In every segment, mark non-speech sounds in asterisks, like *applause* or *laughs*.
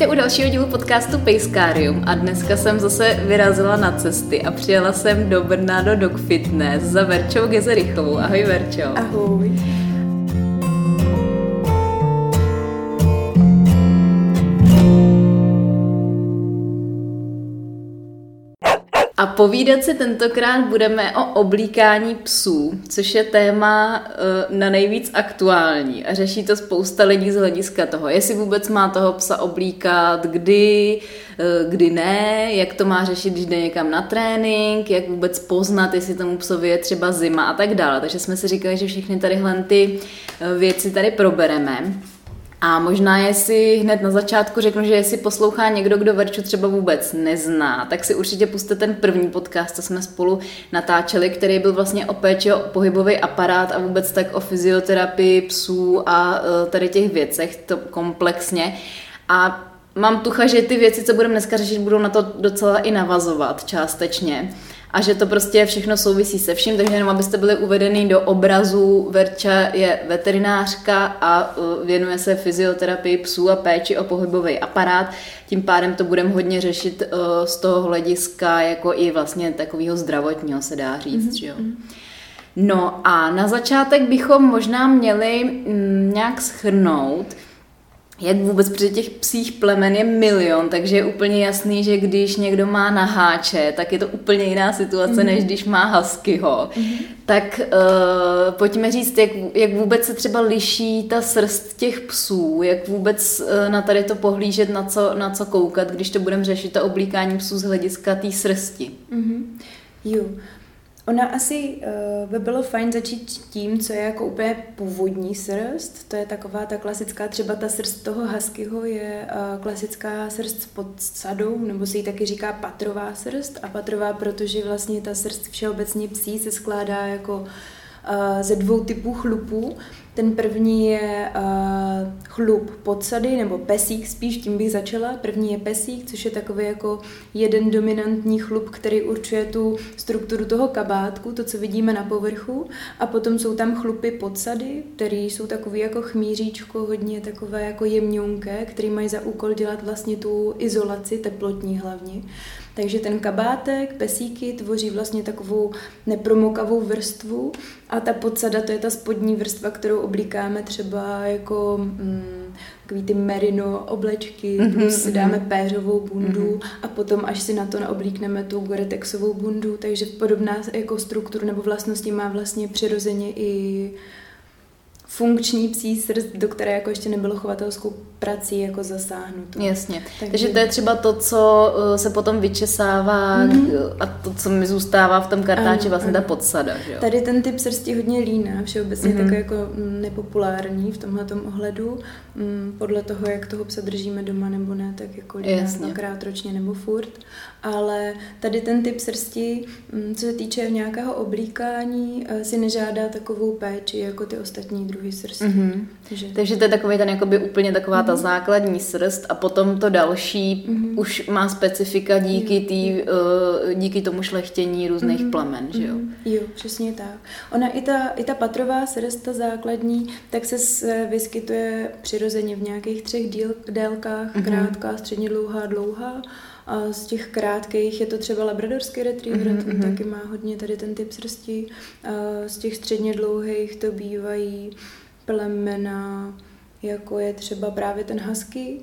Vítejte u dalšího dílu podcastu Pejskárium a dneska jsem zase vyrazila na cesty a přijela jsem do Brna do Dog Fitness za Verčou Gezerichovou. Ahoj Verčo. Ahoj. Povídat si tentokrát budeme o oblíkání psů, což je téma uh, na nejvíc aktuální a řeší to spousta lidí z hlediska toho, jestli vůbec má toho psa oblíkat, kdy, uh, kdy ne, jak to má řešit, když jde někam na trénink, jak vůbec poznat, jestli tomu psovi je třeba zima a tak dále. Takže jsme si říkali, že všechny tadyhle ty uh, věci tady probereme. A možná jestli hned na začátku řeknu, že jestli poslouchá někdo, kdo Verču třeba vůbec nezná, tak si určitě puste ten první podcast, co jsme spolu natáčeli, který byl vlastně o péči o pohybový aparát a vůbec tak o fyzioterapii psů a e, tady těch věcech, to komplexně. A mám tucha, že ty věci, co budeme dneska řešit, budou na to docela i navazovat částečně a že to prostě všechno souvisí se vším, takže jenom abyste byli uvedeni do obrazu, Verča je veterinářka a uh, věnuje se fyzioterapii psů a péči o pohybový aparát, tím pádem to budeme hodně řešit uh, z toho hlediska jako i vlastně takového zdravotního se dá říct, mm-hmm. jo. Mhm. No a na začátek bychom možná měli mm, nějak schrnout, jak vůbec, protože těch psích plemen je milion, takže je úplně jasný, že když někdo má naháče, tak je to úplně jiná situace, mm-hmm. než když má huskyho. Mm-hmm. Tak uh, pojďme říct, jak, jak vůbec se třeba liší ta srst těch psů, jak vůbec uh, na tady to pohlížet, na co, na co koukat, když to budeme řešit, to oblíkání psů z hlediska té srsti. Mm-hmm. Jo, Ona asi uh, by bylo fajn začít tím, co je jako úplně původní srst. To je taková ta klasická, třeba ta srst toho huskyho je uh, klasická srst pod sadou, nebo se jí taky říká patrová srst. A patrová, protože vlastně ta srst všeobecně psí se skládá jako uh, ze dvou typů chlupů. Ten první je uh, chlup podsady, nebo pesík spíš, tím bych začala. První je pesík, což je takový jako jeden dominantní chlup, který určuje tu strukturu toho kabátku, to, co vidíme na povrchu. A potom jsou tam chlupy podsady, které jsou takový jako chmíříčko, hodně takové jako jemňonké, které mají za úkol dělat vlastně tu izolaci, teplotní hlavně. Takže ten kabátek, pesíky tvoří vlastně takovou nepromokavou vrstvu a ta podsada to je ta spodní vrstva, kterou oblíkáme třeba jako mm, takový ty merino oblečky, mm-hmm, plus si dáme mm-hmm. péřovou bundu mm-hmm. a potom až si na to naoblíkneme tu goretexovou bundu, takže podobná jako strukturu nebo vlastnosti má vlastně přirozeně i funkční psí srst, do které jako ještě nebylo chovatelskou prací jako zasáhnuto. Jasně. Takže, Takže to je třeba to, co uh, se potom vyčesává mm-hmm. a to, co mi zůstává v tom kartáči, ano, vlastně ano. ta podsada. Že jo? Tady ten typ srsti hodně líná, všeobecně mm-hmm. takový jako mm, nepopulární v tomhle ohledu. Mm, podle toho, jak toho psa držíme doma nebo ne, tak jako líná ročně nebo furt. Ale tady ten typ srsti, mm, co se týče nějakého oblíkání, uh, si nežádá takovou péči jako ty ostatní druhy srsti. Mm-hmm. Takže... Takže to je takový ten jakoby úplně taková mm-hmm. ta základní srst a potom to další mm-hmm. už má specifika díky, tý, uh, díky tomu šlechtění různých mm-hmm. plemen, že jo? Mm-hmm. Jo, přesně tak. Ona i ta, i ta patrová srst, ta základní, tak se vyskytuje přirozeně v nějakých třech díl, délkách, mm-hmm. krátká, středně dlouhá, dlouhá. A z těch krátkých je to třeba labradorský retriever, mm-hmm. ten taky má hodně tady ten typ srsti. A z těch středně dlouhých to bývají plemena, jako je třeba právě ten husky,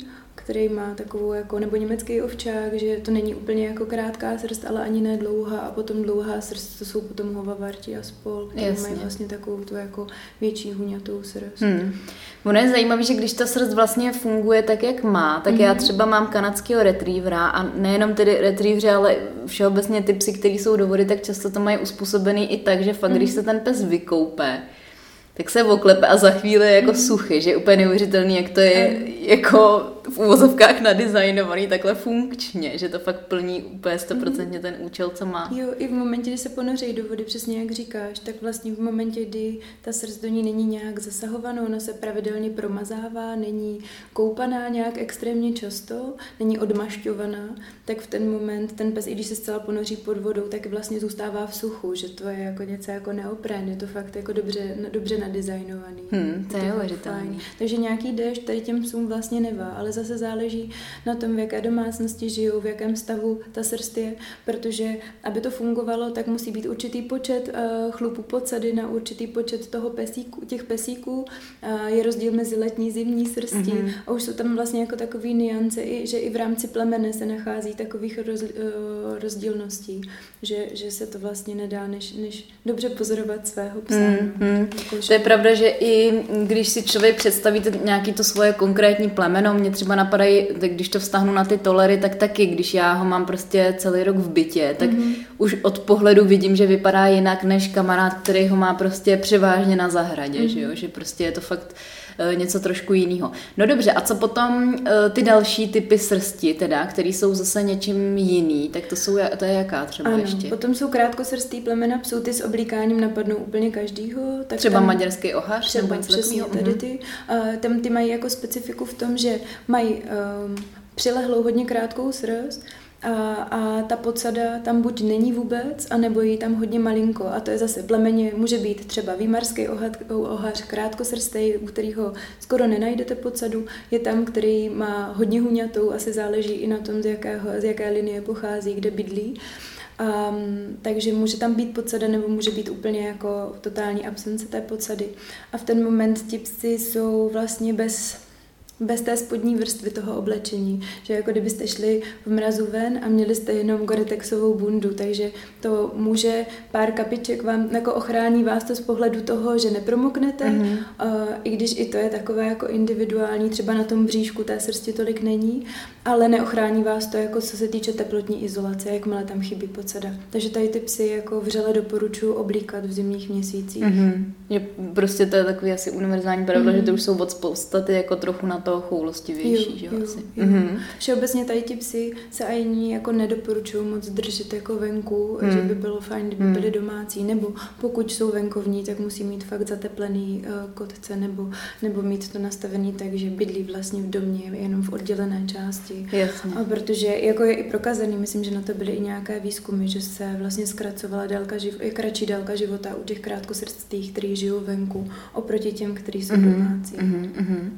který má takovou jako, nebo německý ovčák, že to není úplně jako krátká srst, ale ani ne dlouhá a potom dlouhá srst, to jsou potom hovavarti a spol, které mají vlastně takovou tu jako větší huňatou srst. Hmm. Ono je zajímavé, že když ta srst vlastně funguje tak, jak má, tak mm-hmm. já mhm. třeba mám kanadského retrievera a nejenom tedy retrievři, ale všeobecně ty psy, které jsou do vody, tak často to mají uspůsobený i tak, že fakt, mm-hmm. když se ten pes vykoupe, tak se oklepe a za chvíli je jako mm. suchy, že je úplně neuvěřitelný, jak to je jako v úvozovkách nadizajnovaný takhle funkčně, že to fakt plní úplně stoprocentně ten účel, co má. Jo, i v momentě, kdy se ponoří do vody, přesně jak říkáš, tak vlastně v momentě, kdy ta srst do ní není nějak zasahovaná, ona se pravidelně promazává, není koupaná nějak extrémně často, není odmašťovaná, tak v ten moment ten pes, i když se zcela ponoří pod vodou, tak vlastně zůstává v suchu, že to je jako něco jako neopren, je to fakt jako dobře, dobře nadizajnovaný. Hmm, to je, je Takže nějaký déšť tady těm psům vlastně nevá, ale zase záleží na tom, v jaké domácnosti žijou, v jakém stavu ta srst je, protože aby to fungovalo, tak musí být určitý počet uh, chlupů podsady na určitý počet toho pesíku, těch pesíků. Uh, je rozdíl mezi letní, zimní srstí mm-hmm. a už jsou tam vlastně jako takový niance, že i v rámci plemene se nachází takových roz, uh, rozdílností, že, že se to vlastně nedá, než, než dobře pozorovat svého psa. Mm-hmm. Jako, že... To je pravda, že i když si člověk představí nějaký to svoje konkrétní plemeno, mě třeba napadají, tak když to vztahnu na ty tolery, tak taky, když já ho mám prostě celý rok v bytě, tak mm-hmm. už od pohledu vidím, že vypadá jinak než kamarád, který ho má prostě převážně na zahradě, mm-hmm. že jo, že prostě je to fakt něco trošku jiného. No dobře, a co potom eh, ty další typy srsti, teda, které jsou zase něčím jiný, tak to jsou, to je jaká třeba ano, ještě? potom jsou krátkosrstý plemena psů, ty s oblíkáním napadnou úplně každýho. Tak třeba tam, maďarský ohař? Třeba, nebo přesně, tady mhm. ty. Uh, tam ty mají jako specifiku v tom, že mají um, přilehlou hodně krátkou srst, a, a ta podsada tam buď není vůbec, anebo je tam hodně malinko. A to je zase plemeně, může být třeba výmarský ohař, krátkosrstej, u kterého skoro nenajdete podsadu. Je tam, který má hodně huňatou, asi záleží i na tom, z, jakého, z jaké linie pochází, kde bydlí. Um, takže může tam být podsada nebo může být úplně jako totální absence té podsady. A v ten moment ti psy jsou vlastně bez bez té spodní vrstvy toho oblečení. Že jako kdybyste šli v mrazu ven a měli jste jenom goretexovou bundu, takže to může pár kapiček vám jako ochrání vás to z pohledu toho, že nepromoknete, mm-hmm. uh, i když i to je takové jako individuální, třeba na tom bříšku té srsti tolik není, ale neochrání vás to jako co se týče teplotní izolace, jakmile tam chybí podsada. Takže tady ty psy jako vřele doporučuji oblíkat v zimních měsících. Mm-hmm. Je, prostě to je takový asi univerzální pravda, mm-hmm. že to už jsou od spoustaty jako trochu na to choulostivější, jo, že jo, asi. Jo. Mm-hmm. Všeobecně tady ti psy se ani jako nedoporučují moc držet jako venku, mm. že by bylo fajn, kdyby mm. byly domácí, nebo pokud jsou venkovní, tak musí mít fakt zateplený uh, kotce, nebo, nebo mít to nastavený tak, že bydlí vlastně v domě, jenom v oddělené části. Jasně. A protože jako je i prokazený, myslím, že na to byly i nějaké výzkumy, že se vlastně zkracovala délka živ- je kratší délka života u těch krátkosrdcích, kteří žijou venku, oproti těm, kteří jsou mm-hmm. domácí. Mm-hmm.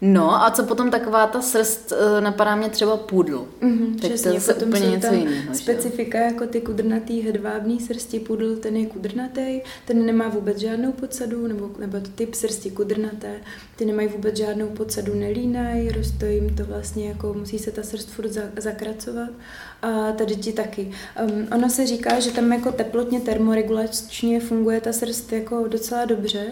No a co potom taková ta srst, eh, napadá mě třeba pudl. Mm-hmm, tak přesně, to je zase úplně něco jiného. Specifika že? jako ty kudrnatý hedvábný srsti pudl, ten je kudrnatý, ten nemá vůbec žádnou podsadu, nebo, nebo typ srsti kudrnaté, ty nemají vůbec žádnou podsadu, nelínají, roste jim to vlastně jako, musí se ta srst furt zakracovat a tady ti taky. Um, ono se říká, že tam jako teplotně termoregulačně funguje ta srst jako docela dobře,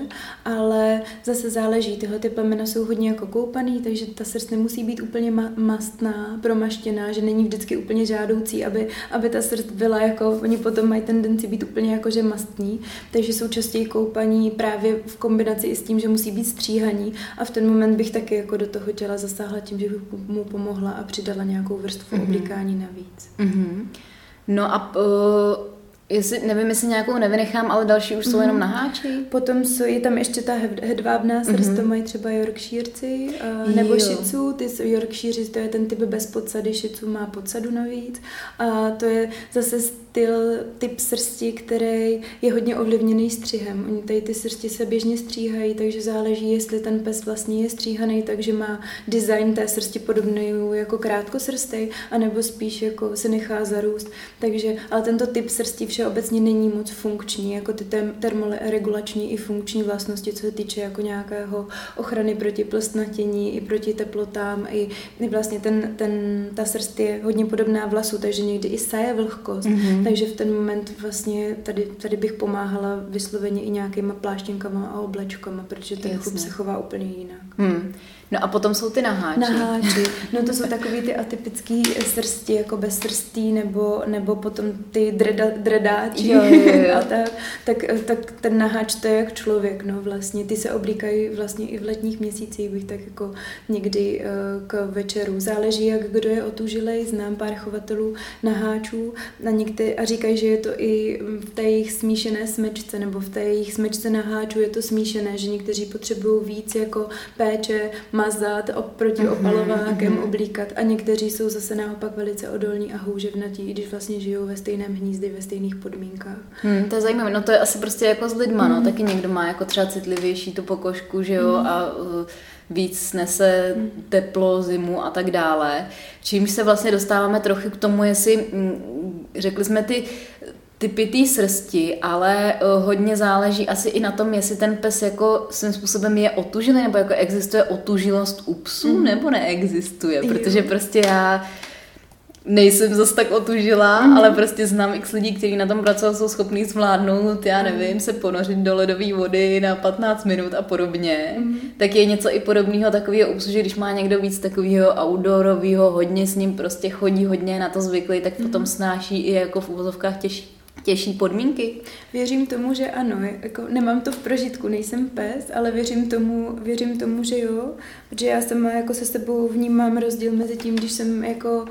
ale zase záleží, tyhle ty plemena jsou hodně jako koupaný, takže ta srst nemusí být úplně ma- mastná, promaštěná, že není vždycky úplně žádoucí, aby, aby ta srst byla jako, oni potom mají tendenci být úplně jako že mastní, takže jsou častěji koupaní právě v kombinaci i s tím, že musí být stříhaní a v ten moment bych taky jako do toho těla zasáhla tím, že bych mu pomohla a přidala nějakou vrstvu mm-hmm. oblikání navíc. Mm-hmm. No a uh Jestli, nevím, jestli nějakou nevynechám, ale další už jsou mm-hmm. jenom na háči. Potom jsou, je tam ještě ta hedvábná srst, mm-hmm. to mají třeba Yorkshireci, uh, nebo jo. Shizu, ty Yorkshire, to je ten typ bez podsady, Shizu má podsadu navíc. A to je zase styl, typ srsti, který je hodně ovlivněný střihem. Oni tady ty srsti se běžně stříhají, takže záleží, jestli ten pes vlastně je stříhaný, takže má design té srsti podobný jako krátkosrstej, anebo spíš jako se nechá zarůst. Takže, ale tento typ srsti všeobecně není moc funkční, jako ty termoregulační i funkční vlastnosti, co se týče jako nějakého ochrany proti plstnatění i proti teplotám, i, i vlastně ten, ten, ta srst je hodně podobná vlasu, takže někdy i saje vlhkost. Mm-hmm. Takže v ten moment vlastně tady, tady bych pomáhala vysloveně i nějakýma pláštěnkama a oblečkama, protože ten chlup se chová úplně jinak. Hmm. No a potom jsou ty naháči. Naháči. *laughs* No to jsou takový ty atypický srsti, jako bez srstí, nebo, nebo potom ty dreda, dredáči. Jo, jo, jo. *laughs* a tak, tak, tak ten naháč to je jak člověk, no vlastně. Ty se oblíkají vlastně i v letních měsících, bych tak jako někdy uh, k večeru. Záleží, jak kdo je otužilej. Znám pár chovatelů naháčů a, někde, a říkají, že je to i v té jejich smíšené smečce, nebo v té jejich smečce naháčů je to smíšené, že někteří potřebují víc jako péče, mazat, oproti mm-hmm, opalovákem mm-hmm. oblíkat a někteří jsou zase naopak velice odolní a houževnatí, i když vlastně žijou ve stejném hnízdy, ve stejných jiných podmínkách. Hmm, to je zajímavé, no to je asi prostě jako s lidma, no, taky někdo má jako třeba citlivější tu pokožku, že jo, a uh, víc snese teplo, zimu a tak dále. Čímž se vlastně dostáváme trochu k tomu, jestli, mm, řekli jsme ty typy té srsti, ale uh, hodně záleží asi i na tom, jestli ten pes jako svým způsobem je otužilý, nebo jako existuje otužilost u psů, mm. nebo neexistuje, protože prostě já nejsem zase tak otužila, mm. ale prostě znám x lidí, kteří na tom pracují, jsou schopní zvládnout, já nevím, se ponořit do ledové vody na 15 minut a podobně. Mm. Tak je něco i podobného takového že když má někdo víc takového outdoorového, hodně s ním prostě chodí, hodně na to zvyklý, tak potom mm. snáší i jako v úvozovkách těžší těžší podmínky? Věřím tomu, že ano. Jako, nemám to v prožitku, nejsem pes, ale věřím tomu, věřím tomu, že jo. Protože já sama jako se sebou vnímám rozdíl mezi tím, když jsem jako uh,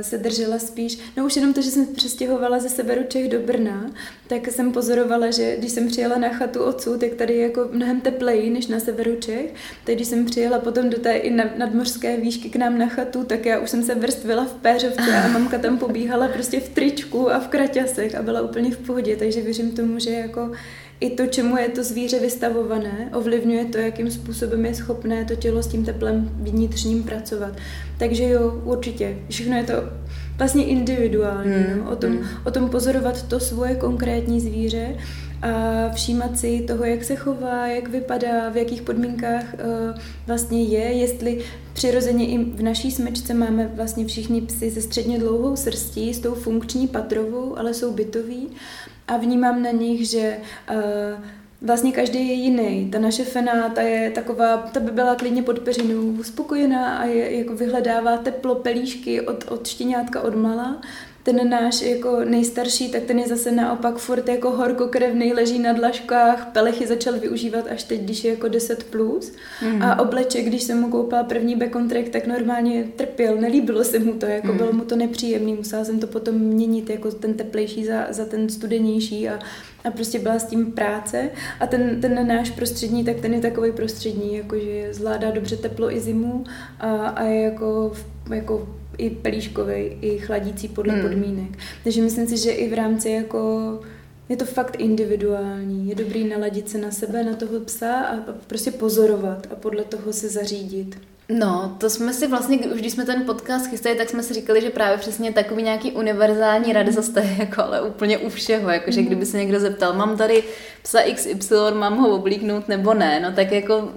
se držela spíš, no už jenom to, že jsem přestěhovala ze severu Čech do Brna, tak jsem pozorovala, že když jsem přijela na chatu otců, tak tady je jako mnohem tepleji než na severu Čech. Tak když jsem přijela potom do té i nadmořské výšky k nám na chatu, tak já už jsem se vrstvila v péřovce a mamka tam pobíhala prostě v tričku a v kraťasech a byla úplně v pohodě, takže věřím tomu, že jako i to, čemu je to zvíře vystavované, ovlivňuje to, jakým způsobem je schopné to tělo s tím teplem vnitřním pracovat. Takže jo, určitě. Všechno je to vlastně individuální. Hmm. No? O, tom, hmm. o tom pozorovat to svoje konkrétní zvíře a všímat si toho, jak se chová, jak vypadá, v jakých podmínkách uh, vlastně je, jestli přirozeně i v naší smečce máme vlastně všichni psy se středně dlouhou srstí, s tou funkční patrovou, ale jsou bytoví a vnímám na nich, že uh, vlastně každý je jiný. Ta naše fena, ta je taková, ta by byla klidně pod peřinou spokojená a je, jako vyhledává teplo, pelíšky od, od štěňátka od mala ten náš jako nejstarší, tak ten je zase naopak furt jako horkokrevný, leží na dlažkách, pelechy začal využívat až teď, když je jako 10 plus. Mm. A obleček, když jsem mu koupila první backcontract, tak normálně trpěl, nelíbilo se mu to, jako mm. bylo mu to nepříjemný, musela jsem to potom měnit, jako ten teplejší za, za ten studenější a, a prostě byla s tím práce. A ten, ten náš prostřední, tak ten je takový prostřední, jakože zvládá dobře teplo i zimu a, a je jako, jako i pelíškový, i chladící podle hmm. podmínek. Takže myslím si, že i v rámci jako je to fakt individuální. Je dobrý naladit se na sebe, na toho psa a prostě pozorovat a podle toho se zařídit. No, to jsme si vlastně, už když jsme ten podcast chystali, tak jsme si říkali, že právě přesně takový nějaký univerzální rady zase jako ale úplně u všeho, jakože mm. kdyby se někdo zeptal, mám tady psa XY, mám ho oblíknout nebo ne, no tak jako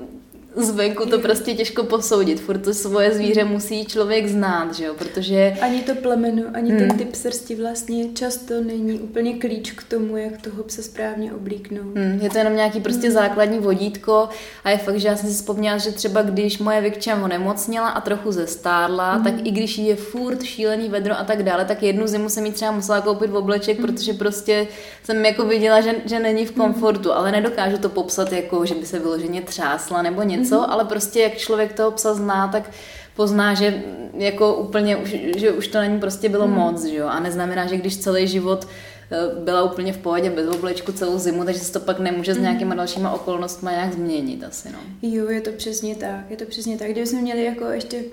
zvenku to prostě těžko posoudit. Furt to svoje zvíře musí člověk znát, že jo? Protože... Ani to plemeno, ani hmm. ten typ srsti vlastně často není úplně klíč k tomu, jak toho psa správně oblíknout. Hmm. Je to jenom nějaký prostě hmm. základní vodítko a je fakt, že já jsem si vzpomněla, že třeba když moje Vikča onemocněla a trochu zestárla, hmm. tak i když je furt šílený vedro a tak dále, tak jednu zimu jsem jí třeba musela koupit v obleček, hmm. protože prostě jsem jako viděla, že, že není v hmm. komfortu, hmm. ale nedokážu to popsat jako, že by se vyloženě třásla nebo něco něco, mm-hmm. ale prostě jak člověk toho psa zná, tak pozná, že jako úplně, už, že už to není prostě bylo mm. moc, že jo? A neznamená, že když celý život eh, byla úplně v pohodě bez oblečku celou zimu, takže se to pak nemůže s mhm. nějakýma dalšíma okolnostmi nějak změnit asi, no. Jo, je to přesně tak, je to přesně tak. Kdybychom měli jako ještě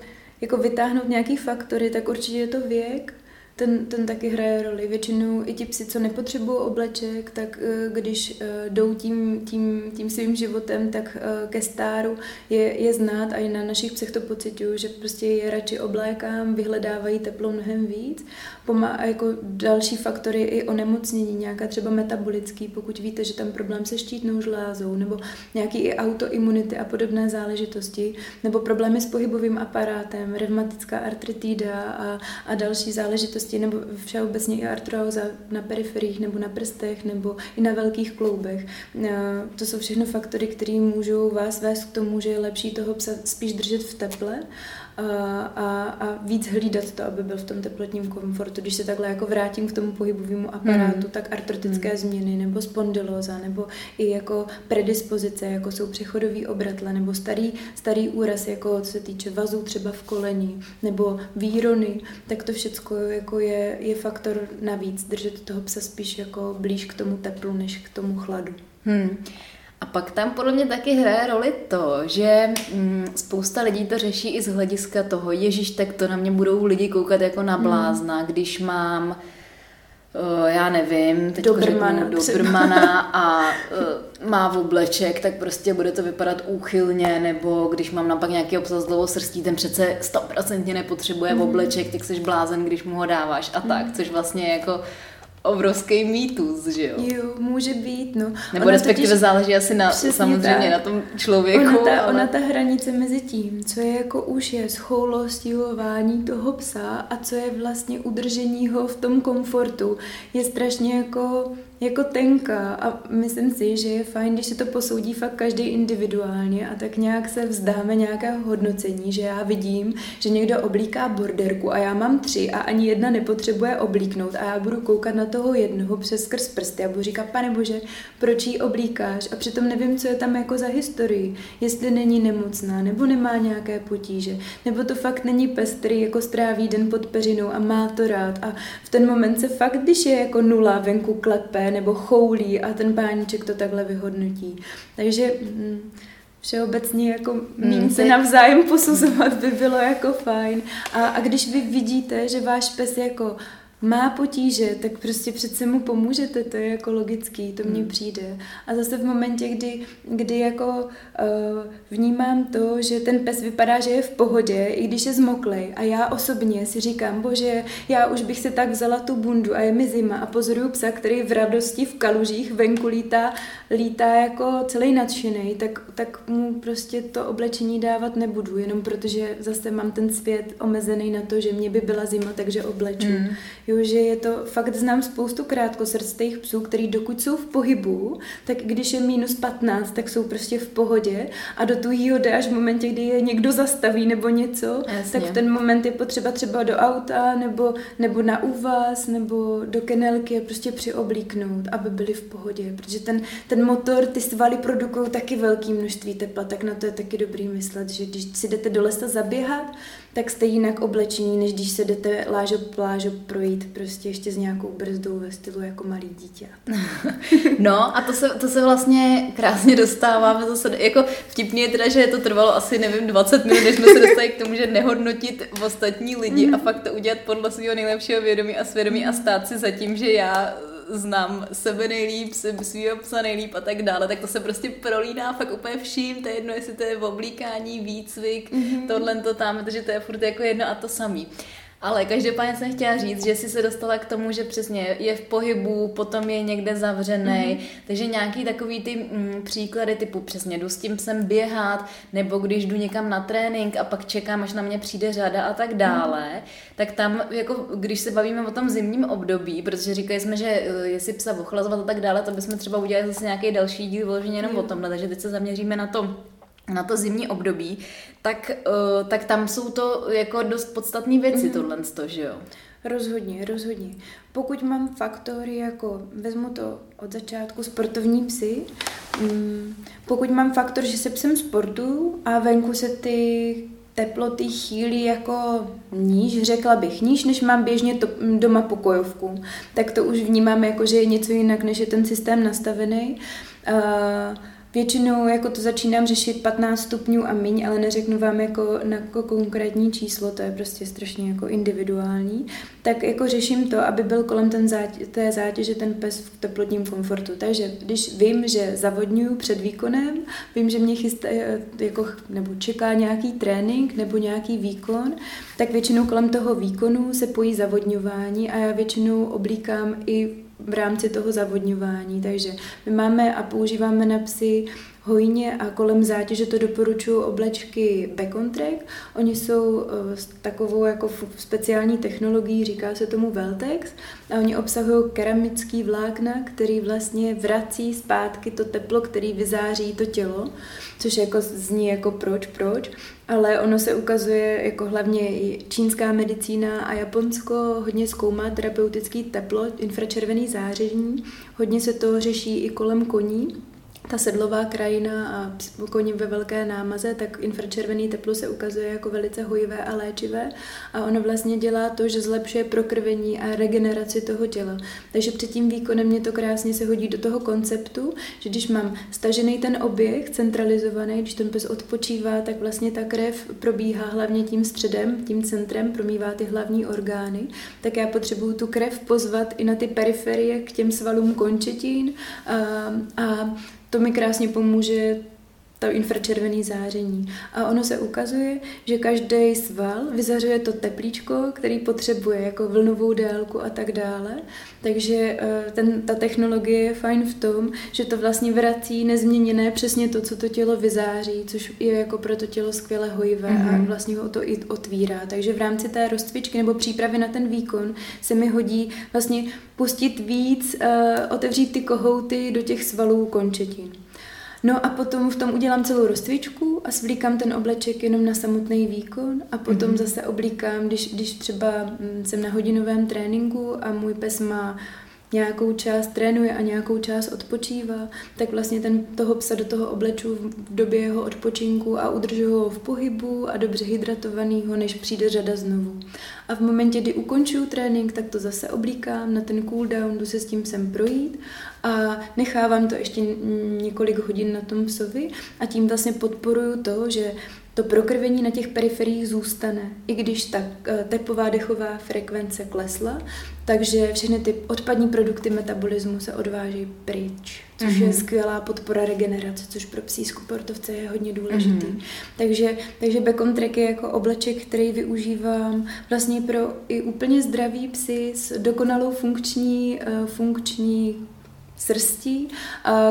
jako vytáhnout nějaký faktory, tak určitě je to věk, ten, ten taky hraje roli. Většinou i ti psi, co nepotřebují obleček, tak eh, když eh, jdou tím, tím, tím svým životem, tak eh, ke stáru je, je znát a i na našich psech to pocituju, že prostě je radši oblékám, vyhledávají teplo mnohem víc. Pomá, jako další faktory i onemocnění, nějaká třeba metabolický, pokud víte, že tam problém se štítnou žlázou, nebo nějaký i autoimunity a podobné záležitosti, nebo problémy s pohybovým aparátem, revmatická artritída a, a další záležitosti nebo všeobecně i artróza na periferiích nebo na prstech nebo i na velkých kloubech. To jsou všechno faktory, které můžou vás vést k tomu, že je lepší toho psa spíš držet v teple a, a, a víc hlídat to, aby byl v tom teplotním komfortu. Když se takhle jako vrátím k tomu pohybovému aparátu, mm. tak artrotické mm. změny nebo spondylóza nebo i jako predispozice, jako jsou přechodový obratle nebo starý, starý úraz, jako co se týče vazů třeba v koleni nebo výrony, tak to všechno jako je, je faktor navíc držet toho psa spíš jako blíž k tomu teplu, než k tomu chladu. Hmm. A pak tam podle mě taky hraje roli to, že mm, spousta lidí to řeší i z hlediska toho, ježíš, tak to na mě budou lidi koukat jako na hmm. blázna, mm. když mám uh, já nevím, teď Dobrmana, řeknu Dobrmana *laughs* a uh, má v obleček, tak prostě bude to vypadat úchylně, nebo když mám napak nějaký obsah s srstí, ten přece 100% nepotřebuje mm. obleček, tak jsi blázen, když mu ho dáváš a mm. tak, což vlastně jako obrovský mýtus, že jo? Jo, může být, no. Nebo ona respektive totiž, záleží asi na, samozřejmě tak. na tom člověku. Ona ta, ale... ona ta hranice mezi tím, co je jako už je schoulost, stílování toho psa a co je vlastně udržení ho v tom komfortu, je strašně jako jako tenka a myslím si, že je fajn, když se to posoudí fakt každý individuálně a tak nějak se vzdáme nějakého hodnocení, že já vidím, že někdo oblíká borderku a já mám tři a ani jedna nepotřebuje oblíknout a já budu koukat na toho jednoho přes skrz prsty a budu říkat, pane bože, proč jí oblíkáš? A přitom nevím, co je tam jako za historii, jestli není nemocná nebo nemá nějaké potíže, nebo to fakt není pes, který jako stráví den pod peřinou a má to rád. A v ten moment se fakt, když je jako nula venku klepe nebo choulí a ten páníček to takhle vyhodnotí. Takže hm, všeobecně jako mm, se navzájem posuzovat by bylo jako fajn. A, a když vy vidíte, že váš pes jako má potíže, tak prostě přece mu pomůžete, to je jako logický, to mně hmm. přijde. A zase v momentě, kdy, kdy jako uh, vnímám to, že ten pes vypadá, že je v pohodě, i když je zmoklej a já osobně si říkám, bože, já už bych si tak vzala tu bundu a je mi zima a pozoruju psa, který v radosti v kalužích venku lítá, lítá jako celý nadšený, tak, tak mu prostě to oblečení dávat nebudu, jenom protože zase mám ten svět omezený na to, že mě by byla zima, takže obleču. Mm. Jo, že je to, fakt znám spoustu krátkosrstých psů, který dokud jsou v pohybu, tak když je minus 15, tak jsou prostě v pohodě a do tuhýho jde až v momentě, kdy je někdo zastaví nebo něco, Jasně. tak v ten moment je potřeba třeba do auta nebo, nebo na úvaz nebo do kenelky prostě přioblíknout, aby byli v pohodě, protože ten, ten motor, ty svaly produkují taky velké množství tepla, tak na to je taky dobrý myslet, že když si jdete do lesa zaběhat, tak jste jinak oblečení, než když se jdete lážo plážo projít prostě ještě s nějakou brzdou ve stylu jako malý dítě. *laughs* No a to se, to se vlastně krásně dostáváme zase, jako vtipně je teda, že to trvalo asi, nevím, 20 minut, než jsme se dostali k tomu, že nehodnotit ostatní lidi mm. a fakt to udělat podle svého nejlepšího vědomí a svědomí a stát si za tím, že já znám sebe nejlíp, svýho psa nejlíp a tak dále, tak to se prostě prolíná fakt úplně vším, to je jedno, jestli to je v oblíkání, výcvik, mm-hmm. tohle to tam, protože to je furt jako jedno a to samý. Ale každopádně jsem chtěla říct, že jsi se dostala k tomu, že přesně je v pohybu, potom je někde zavřený, mm-hmm. takže nějaký takový ty mm, příklady typu přesně jdu s tím psem běhat, nebo když jdu někam na trénink a pak čekám, až na mě přijde řada a tak dále, mm-hmm. tak tam, jako když se bavíme o tom zimním období, protože říkali jsme, že eh, jestli psa ochlazovat a tak dále, to bychom třeba udělali zase nějaký další díl vyloženě jenom mm-hmm. o tomhle, takže teď se zaměříme na to, na to zimní období, tak, uh, tak tam jsou to jako dost podstatné věci, mm-hmm. tohle, že jo? Rozhodně, rozhodně. Pokud mám faktory, jako vezmu to od začátku, sportovní psy, um, pokud mám faktor, že se psem sportu a venku se ty teploty chýlí jako níž, řekla bych, níž, než mám běžně to, doma pokojovku, tak to už vnímám jako, že je něco jinak, než je ten systém nastavený. Uh, Většinou jako to začínám řešit 15 stupňů a míň, ale neřeknu vám jako na jako konkrétní číslo, to je prostě strašně jako individuální. Tak jako řeším to, aby byl kolem ten zátě, té zátěže ten pes v teplotním komfortu. Takže když vím, že zavodňuju před výkonem, vím, že mě chystá, jako, nebo čeká nějaký trénink nebo nějaký výkon, tak většinou kolem toho výkonu se pojí zavodňování a já většinou oblíkám i v rámci toho zavodňování. Takže my máme a používáme na psy hojně a kolem zátěže to doporučuji oblečky Backon-Track. Oni jsou uh, s takovou jako speciální technologií, říká se tomu Veltex. A oni obsahují keramický vlákna, který vlastně vrací zpátky to teplo, který vyzáří to tělo, což jako zní jako proč, proč, ale ono se ukazuje jako hlavně i čínská medicína a Japonsko hodně zkoumá terapeutický teplo, infračervený záření, hodně se to řeší i kolem koní, ta sedlová krajina a koně ve velké námaze, tak infračervený teplo se ukazuje jako velice hojivé a léčivé a ono vlastně dělá to, že zlepšuje prokrvení a regeneraci toho těla. Takže před tím výkonem mě to krásně se hodí do toho konceptu, že když mám stažený ten oběh, centralizovaný, když ten pes odpočívá, tak vlastně ta krev probíhá hlavně tím středem, tím centrem, promývá ty hlavní orgány, tak já potřebuju tu krev pozvat i na ty periferie k těm svalům končetin a, a to mi krásně pomůže to infračervený záření. A ono se ukazuje, že každý sval vyzařuje to teplíčko, který potřebuje, jako vlnovou délku a tak dále. Takže eh, ten, ta technologie je fajn v tom, že to vlastně vrací nezměněné přesně to, co to tělo vyzáří, což je jako pro to tělo skvěle hojivé mm-hmm. a mhm. vlastně ho to i otvírá. Takže v rámci té rozcvičky nebo přípravy na ten výkon se mi hodí vlastně pustit víc, uh, otevřít ty kohouty do těch svalů končetin. No a potom v tom udělám celou rozcvičku a svlíkám ten obleček jenom na samotný výkon a potom mm-hmm. zase oblíkám, když, když třeba mm, jsem na hodinovém tréninku a můj pes má nějakou část trénuje a nějakou část odpočívá, tak vlastně ten, toho psa do toho obleču v době jeho odpočinku a udržu ho v pohybu a dobře hydratovanýho, než přijde řada znovu. A v momentě, kdy ukončuju trénink, tak to zase oblíkám na ten cooldown, jdu se s tím sem projít a nechávám to ještě několik hodin na tom psovi a tím vlastně podporuju to, že to prokrvení na těch periferiích zůstane, i když ta eh, tepová dechová frekvence klesla, takže všechny ty odpadní produkty metabolismu se odváží pryč, což mm-hmm. je mhm. skvělá podpora regenerace, což pro psí sportovce je hodně důležitý. Mm-hmm. Takže, takže Becon Track je jako obleček, který využívám vlastně pro i úplně zdravý psy s dokonalou funkční, eh, funkční srstí,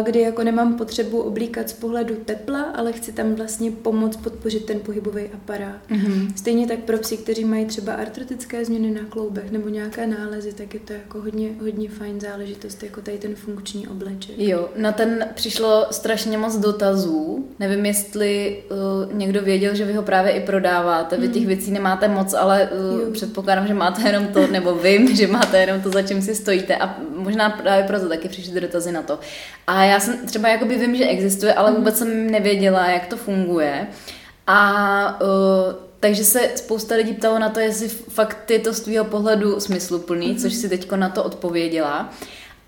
kdy jako nemám potřebu oblíkat z pohledu tepla, ale chci tam vlastně pomoct podpořit ten pohybový aparát. Mm-hmm. Stejně tak pro psy, kteří mají třeba artrotické změny na kloubech nebo nějaké nálezy, tak je to jako hodně, hodně fajn záležitost, jako tady ten funkční obleček. Jo, na ten přišlo strašně moc dotazů. Nevím, jestli uh, někdo věděl, že vy ho právě i prodáváte. Vy mm. těch věcí nemáte moc, ale uh, předpokládám, že máte jenom to, nebo vím, *laughs* že máte jenom to, za čím si stojíte. A možná právě proto taky přišli dotazy na to. A já jsem třeba jakoby vím, že existuje, ale vůbec jsem nevěděla, jak to funguje. A uh, takže se spousta lidí ptalo na to, jestli fakt je to z tvýho pohledu smysluplný, mm-hmm. což si teďko na to odpověděla.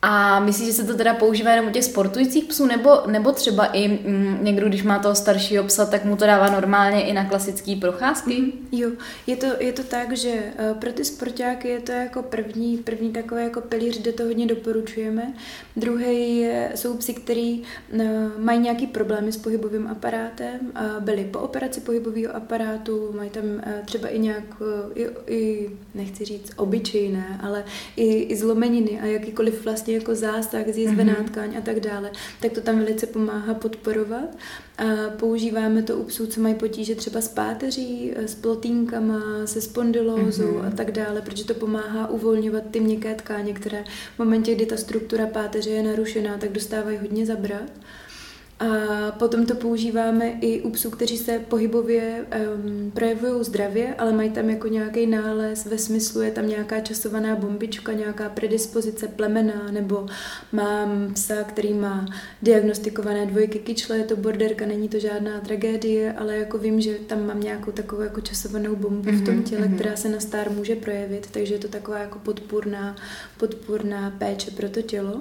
A myslíš, že se to teda používá jenom u těch sportujících psů, nebo, nebo třeba i mm, někdo, když má toho staršího psa, tak mu to dává normálně i na klasické procházky? Mm, jo, je to, je to tak, že uh, pro ty sportáky je to jako první, první takové jako pilíř, kde to hodně doporučujeme. Druhý je, jsou psy, který uh, mají nějaký problémy s pohybovým aparátem, uh, byli po operaci pohybového aparátu, mají tam uh, třeba i nějak, uh, i, i, nechci říct obyčejné, ale i, i zlomeniny a jakýkoliv vlastně jako zásah, zjizvená mm-hmm. tkáň a tak dále, tak to tam velice pomáhá podporovat. A používáme to u psů, co mají potíže třeba s páteří, s plotínkama, se spondylózou mm-hmm. a tak dále, protože to pomáhá uvolňovat ty měkké tkáně, které v momentě, kdy ta struktura páteře je narušená, tak dostávají hodně zabrat. A potom to používáme i u psů, kteří se pohybově um, projevují zdravě, ale mají tam jako nějaký nález ve smyslu, je tam nějaká časovaná bombička, nějaká predispozice plemena, nebo mám psa, který má diagnostikované dvojky kyčle, je to borderka, není to žádná tragédie, ale jako vím, že tam mám nějakou takovou jako časovanou bombu mm-hmm, v tom mhm, těle, mm-hmm. která se na star může projevit, takže je to taková jako podpůrná, podpůrná péče pro to tělo.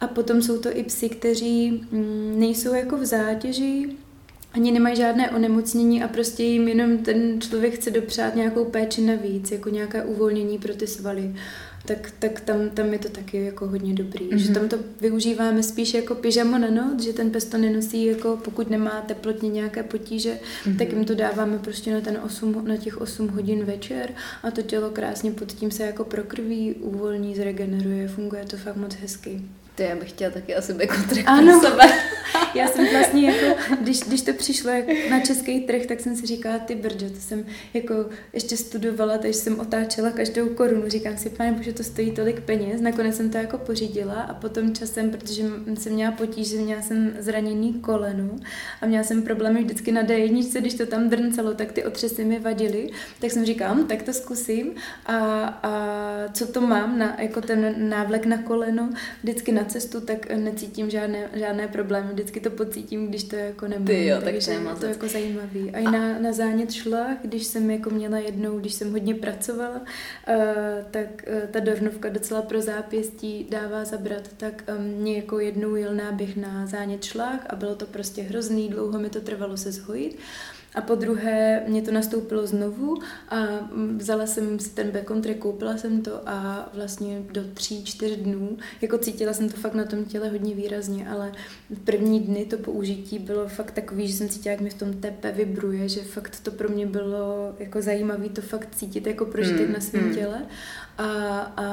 A potom jsou to i psy, kteří mm, nejsou jako v zátěži, ani nemají žádné onemocnění a prostě jim jenom ten člověk chce dopřát nějakou péči navíc, jako nějaké uvolnění pro ty svaly. Tak, tak tam, tam je to taky jako hodně dobrý. Mm-hmm. Že mhm. tam to využíváme spíš jako pyžamo na noc, že ten pes to nenosí jako pokud nemá teplotně nějaké potíže, mm-hmm. tak jim to dáváme prostě na, ten 8, na těch 8 hodin večer a to tělo krásně pod tím se jako prokrví, uvolní, zregeneruje, funguje to fakt moc hezky. Ty, já bych chtěla taky asi backcountry ano. sebe. *laughs* já jsem vlastně jako, když, když to přišlo na český trh, tak jsem si říkala, ty brďo, to jsem jako ještě studovala, takže jsem otáčela každou korunu. Říkám si, pane bože, to stojí tolik peněz. Nakonec jsem to jako pořídila a potom časem, protože jsem měla potíže, měla jsem zraněný koleno a měla jsem problémy vždycky na D1, když to tam drncelo, tak ty otřesy mi vadily. Tak jsem říkala, hm, tak to zkusím a, a co to mám, na, jako ten návlek na koleno, vždycky na cestu, tak necítím žádné, žádné problémy. vždycky to pocítím, když to jako nemám. Ty jo, tak takže to je je moc to jako zajímavý. A i na, na zánět šlách, když jsem jako měla jednou, když jsem hodně pracovala, uh, tak uh, ta dornovka docela pro zápěstí dává zabrat, tak um, mě jako jednou jel náběh na zánět šlách a bylo to prostě hrozný, dlouho mi to trvalo se zhojit. A po druhé mě to nastoupilo znovu a vzala jsem si ten backcountry, koupila jsem to a vlastně do tří, čtyř dnů, jako cítila jsem to fakt na tom těle hodně výrazně, ale v první dny to použití bylo fakt takový, že jsem cítila, jak mi v tom tepe vibruje, že fakt to pro mě bylo jako zajímavé to fakt cítit jako prožitek mm, na svém mm. těle a, a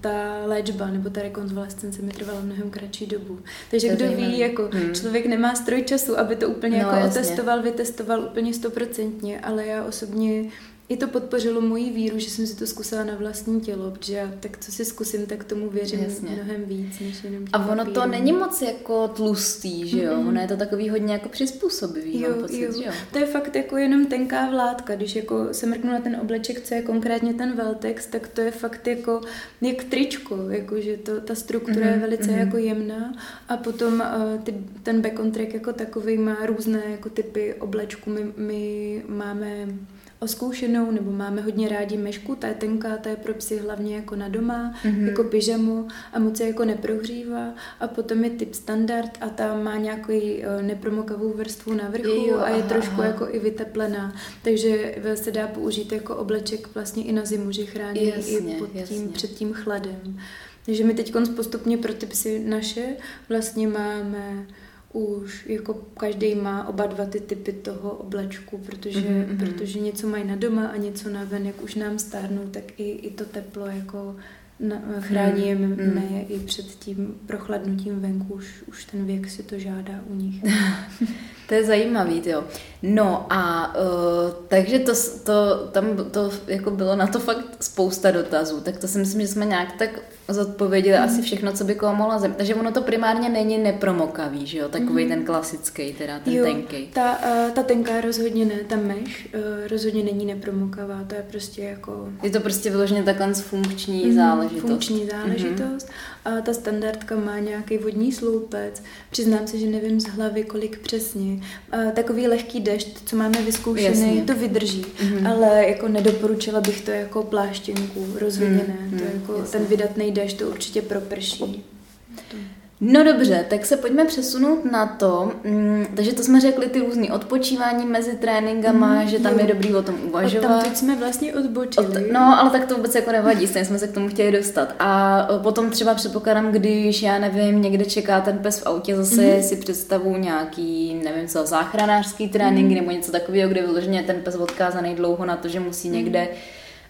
ta léčba nebo ta rekonvalescence mi trvala mnohem kratší dobu. Takže kdo zajímavý. ví, jako hmm. člověk nemá stroj času, aby to úplně no, jako jasně. otestoval, vytestoval úplně stoprocentně, ale já osobně i to podpořilo moji víru, že jsem si to zkusila na vlastní tělo, protože já tak co si zkusím, tak tomu věřím Jasně. mnohem víc, než jenom A ono papíru. to není moc jako tlustý, že jo? Mm-hmm. Ono je to takový hodně jako přizpůsobivý, jo, mám pocit, jo. že jo? To je fakt jako jenom tenká vládka, když jako se mrknu na ten obleček, co je konkrétně ten Veltex, tak to je fakt jako jak tričko, jako že to, ta struktura mm-hmm. je velice mm-hmm. jako jemná a potom uh, ty, ten back on track jako takový má různé jako typy oblečku. My, my máme oskoušenou, nebo máme hodně rádi mešku, ta je tenká, ta je pro psy hlavně jako na doma, mm-hmm. jako pyžamo a moc se jako neprohřívá a potom je typ standard a ta má nějakou uh, nepromokavou vrstvu na vrchu jo, a je aha, trošku aha. jako i vyteplená, takže se dá použít jako obleček vlastně i na zimu, že chrání jasně, i pod tím, jasně. před tím chladem. Takže my teď postupně pro ty psy naše vlastně máme už jako každý má oba dva ty typy toho oblečku, protože, mm-hmm. protože něco mají na doma a něco na ven, jak už nám stárnou, tak i, i to teplo jako na, chráníme mm-hmm. i před tím prochladnutím venku, už, už ten věk si to žádá u nich. *laughs* To je zajímavý, jo. No a uh, takže to, to, tam to jako bylo na to fakt spousta dotazů, tak to si myslím, že jsme nějak tak zodpověděli mm. asi všechno, co by koho mohla zem. Takže ono to primárně není nepromokavý, že jo, takový mm. ten klasický, teda ten jo, tenký. Ta, uh, ta tenká rozhodně ne, ta meš uh, rozhodně není nepromokavá, to je prostě jako... Je to prostě vyloženě takhle funkční mm, záležitost. Funkční záležitost. Mm. A ta standardka má nějaký vodní sloupec, přiznám se, že nevím z hlavy, kolik přesně, Uh, takový lehký dešť, co máme vyzkoušený, Jasně. to vydrží, mm-hmm. ale jako nedoporučila bych to jako pláštěnku, rozhodně mm-hmm. ne. To jako ten vydatný dešť to určitě proprší. No dobře, tak se pojďme přesunout na to, mm, takže to jsme řekli ty různý odpočívání mezi tréninkama, mm, že tam jo. je dobrý o tom uvažovat. Tam teď jsme vlastně odbočili. Od, no, ale tak to vůbec jako nevadí, stejně jsme se k tomu chtěli dostat. A potom třeba předpokládám, když, já nevím, někde čeká ten pes v autě, zase mm. si představu nějaký, nevím co, záchranářský trénink mm. nebo něco takového, kde vyloženě ten pes odkázaný dlouho na to, že musí mm.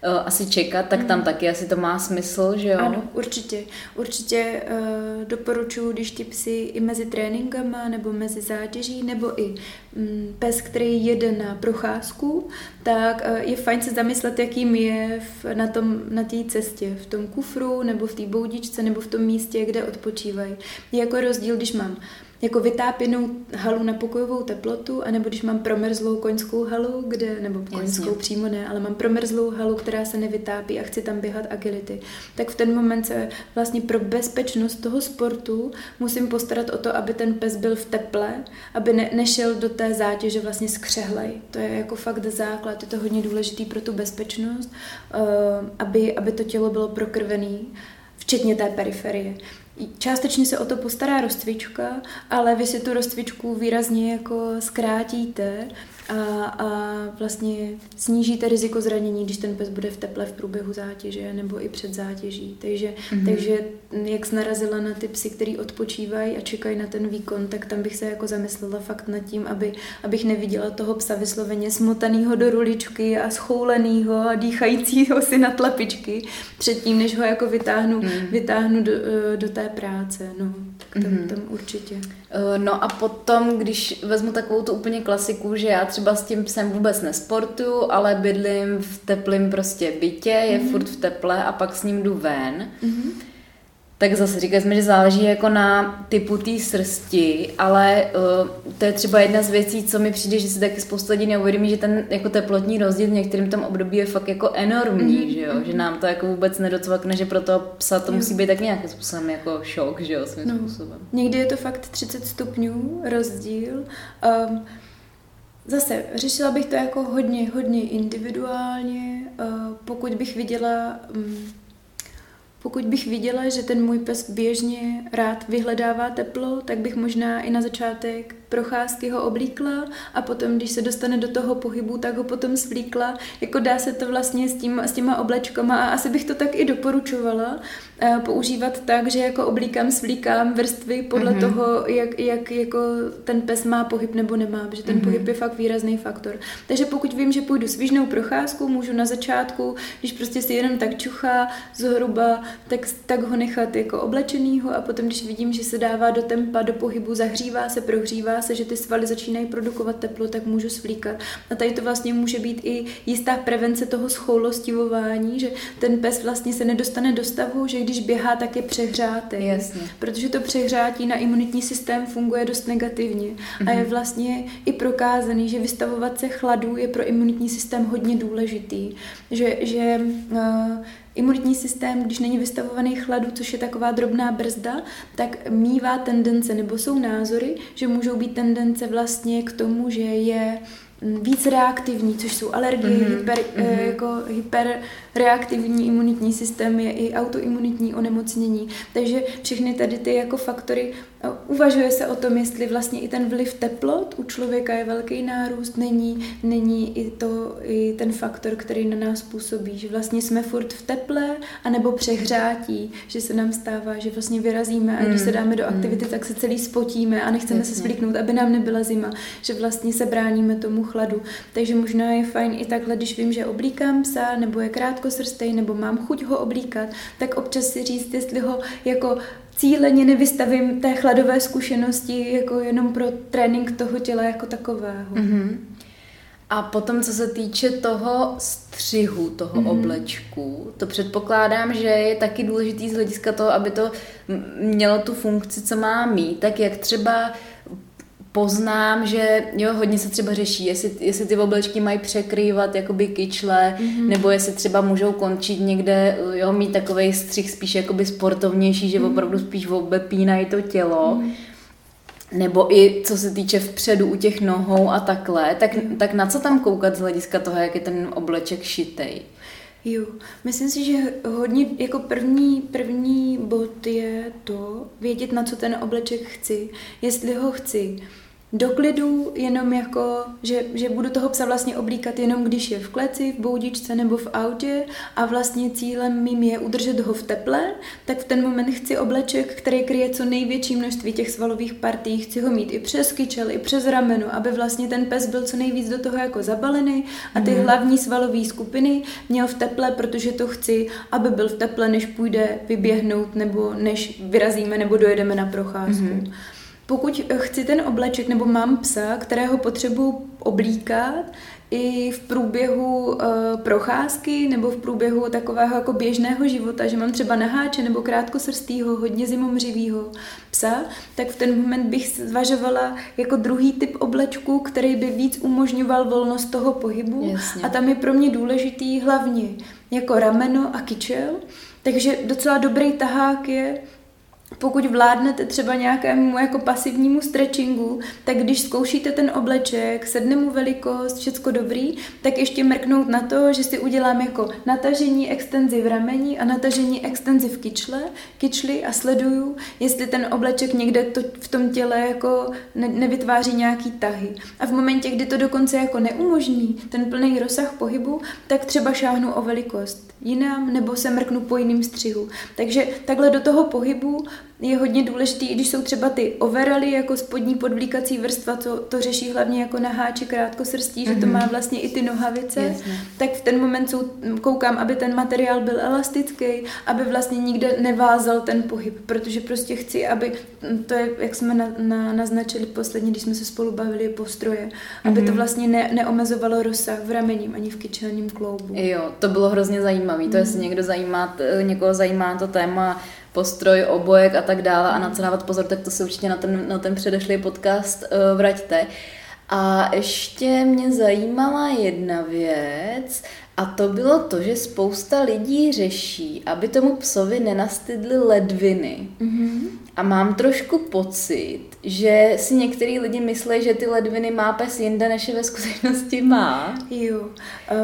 Uh, asi čekat, tak tam mm. taky asi to má smysl, že jo? Ano, určitě. Určitě uh, doporučuji, když ty psy i mezi tréninkama, nebo mezi zátěží, nebo i um, pes, který jede na procházku, tak uh, je fajn se zamyslet, jakým je v, na tom na té cestě, v tom kufru, nebo v té boudičce, nebo v tom místě, kde odpočívají. Je jako rozdíl, když mám jako vytápěnou halu na pokojovou teplotu, anebo když mám promrzlou koňskou halu, kde, nebo koňskou Jasně. přímo ne, ale mám promrzlou halu, která se nevytápí a chci tam běhat agility, tak v ten moment se vlastně pro bezpečnost toho sportu musím postarat o to, aby ten pes byl v teple, aby ne, nešel do té zátěže vlastně skřehlej. To je jako fakt základ, je to hodně důležitý pro tu bezpečnost, uh, aby, aby to tělo bylo prokrvený, včetně té periferie. Částečně se o to postará rozcvička, ale vy si tu rozcvičku výrazně jako zkrátíte a, a vlastně snížíte riziko zranění, když ten pes bude v teple v průběhu zátěže nebo i před zátěží. Takže, mm-hmm. takže jak jsi narazila na ty psy, který odpočívají a čekají na ten výkon, tak tam bych se jako zamyslela fakt nad tím, aby, abych neviděla toho psa vysloveně smotanýho do ruličky a schoulenýho a dýchajícího si na tlapičky předtím, než ho jako vytáhnu, mm. vytáhnu do, do té práce. No, tak tam, mm-hmm. tam určitě. Eh, no a potom, když vezmu takovou tu úplně klasiku, že já třeba s tím psem vůbec nesportuju, ale bydlím v teplém prostě bytě, je mm-hmm. furt v teple a pak s ním jdu ven, mm-hmm. Tak zase říkali jsme, že záleží jako na typu té srsti, ale uh, to je třeba jedna z věcí, co mi přijde, že si taky spousta lidí neuvědomí, že ten jako teplotní rozdíl v některém tom období je fakt jako enormní, mm-hmm. že jo, že nám to jako vůbec nedocvakne, že pro toho psa to musí být tak nějakým způsobem jako šok, že jo, svým no. způsobem. Někdy je to fakt 30 stupňů rozdíl. Um, Zase, řešila bych to jako hodně, hodně individuálně. Uh, pokud bych viděla um, pokud bych viděla, že ten můj pes běžně rád vyhledává teplo, tak bych možná i na začátek procházky ho oblíkla a potom, když se dostane do toho pohybu, tak ho potom svlíkla. Jako dá se to vlastně s, tím, s těma oblečkama a asi bych to tak i doporučovala uh, používat tak, že jako oblíkám, svlíkám vrstvy podle mm-hmm. toho, jak, jak jako ten pes má pohyb nebo nemá, protože ten mm-hmm. pohyb je fakt výrazný faktor. Takže pokud vím, že půjdu svížnou procházku, můžu na začátku, když prostě si jenom tak čuchá zhruba, tak, tak ho nechat jako oblečenýho a potom, když vidím, že se dává do tempa, do pohybu, zahřívá se, prohřívá se, že ty svaly začínají produkovat teplo, tak můžu svlíkat. A tady to vlastně může být i jistá prevence toho schoulostivování, že ten pes vlastně se nedostane do stavu, že když běhá, tak je přehřátý. Jasně. Protože to přehřátí na imunitní systém funguje dost negativně. Mm-hmm. A je mhm. vlastně i prokázaný, že vystavovat se chladu je pro imunitní systém hodně důležitý. Že, že uh, Imunitní systém, když není vystavovaný chladu, což je taková drobná brzda, tak mývá tendence, nebo jsou názory, že můžou být tendence vlastně k tomu, že je víc reaktivní, což jsou alergie, mm-hmm. hyper, mm-hmm. jako hyperreaktivní imunitní systém, je i autoimunitní onemocnění. Takže všechny tady ty jako faktory, uvažuje se o tom, jestli vlastně i ten vliv teplot u člověka je velký nárůst, není, není i, to, i ten faktor, který na nás působí, že vlastně jsme furt v teple, anebo přehřátí, že se nám stává, že vlastně vyrazíme a když se mm, dáme do aktivity, mm. tak se celý spotíme a nechceme Jasně. se svlíknout, aby nám nebyla zima, že vlastně se bráníme tomu chladu. Takže možná je fajn i takhle, když vím, že oblíkám psa, nebo je krátkosrstej, nebo mám chuť ho oblíkat, tak občas si říct, jestli ho jako cíleně nevystavím té chladové zkušenosti jako jenom pro trénink toho těla jako takového. Mm-hmm. A potom, co se týče toho střihu, toho mm-hmm. oblečku, to předpokládám, že je taky důležitý z hlediska toho, aby to mělo tu funkci, co má mít. Tak jak třeba poznám, že jo, hodně se třeba řeší, jestli, jestli ty oblečky mají překrývat jakoby kyčle, mm-hmm. nebo jestli třeba můžou končit někde, jo, mít takový střih spíš jakoby sportovnější, že mm-hmm. opravdu spíš obepínají to tělo. Mm-hmm. Nebo i co se týče vpředu u těch nohou a takhle, tak, tak na co tam koukat z hlediska toho, jak je ten obleček šitej? Jo, myslím si, že hodně jako první, první bod je to vědět, na co ten obleček chci. Jestli ho chci do klidu, jenom jako, že, že budu toho psa vlastně oblíkat jenom když je v kleci, v boudičce nebo v autě a vlastně cílem mým je udržet ho v teple, tak v ten moment chci obleček, který kryje co největší množství těch svalových partí, chci ho mít i přes kyčel, i přes rameno, aby vlastně ten pes byl co nejvíc do toho jako zabalený a ty mm. hlavní svalové skupiny měl v teple, protože to chci, aby byl v teple, než půjde vyběhnout nebo než vyrazíme nebo dojedeme na procházku. Mm. Pokud chci ten obleček nebo mám psa, kterého potřebuji oblíkat, i v průběhu uh, procházky nebo v průběhu takového jako běžného života, že mám třeba naháče nebo krátkosrstýho, hodně zimomřivýho psa, tak v ten moment bych zvažovala jako druhý typ oblečku, který by víc umožňoval volnost toho pohybu. Jasně. A tam je pro mě důležitý hlavně jako rameno a kyčel, takže docela dobrý tahák je pokud vládnete třeba nějakému jako pasivnímu stretchingu, tak když zkoušíte ten obleček, sedne mu velikost, všecko dobrý, tak ještě mrknout na to, že si udělám jako natažení extenzi v rameni a natažení extenzi v kyčle, kyčli a sleduju, jestli ten obleček někde to v tom těle jako ne, nevytváří nějaký tahy. A v momentě, kdy to dokonce jako neumožní ten plný rozsah pohybu, tak třeba šáhnu o velikost jinam nebo se mrknu po jiným střihu. Takže takhle do toho pohybu je hodně důležitý, i když jsou třeba ty overally jako spodní podvlíkací vrstva, co to řeší hlavně jako na háči krátkosrstí, mm-hmm. že to mhm. má vlastně i ty nohavice, Jasně. tak v ten moment jsou, koukám, aby ten materiál byl elastický, aby vlastně nikde nevázal ten pohyb, protože prostě chci, aby, to je, jak jsme na, na, naznačili posledně, když jsme se spolu bavili, postroje, mm-hmm. aby to mhm. vlastně ne, neomezovalo rozsah v ramením ani v kyčelním kloubu. Jo, to bylo hrozně zajímavé. Mm-hmm. To jestli mhm. někdo zajímá, někoho zajímá to téma postroj, obojek a tak dále a na co dávat pozor, tak to se určitě na ten, na ten předešlý podcast uh, vraťte. A ještě mě zajímala jedna věc, a to bylo to, že spousta lidí řeší, aby tomu psovi nenastydly ledviny. Mm-hmm. A mám trošku pocit, že si některý lidi myslí, že ty ledviny má pes jinde, než je ve skutečnosti má. Jo.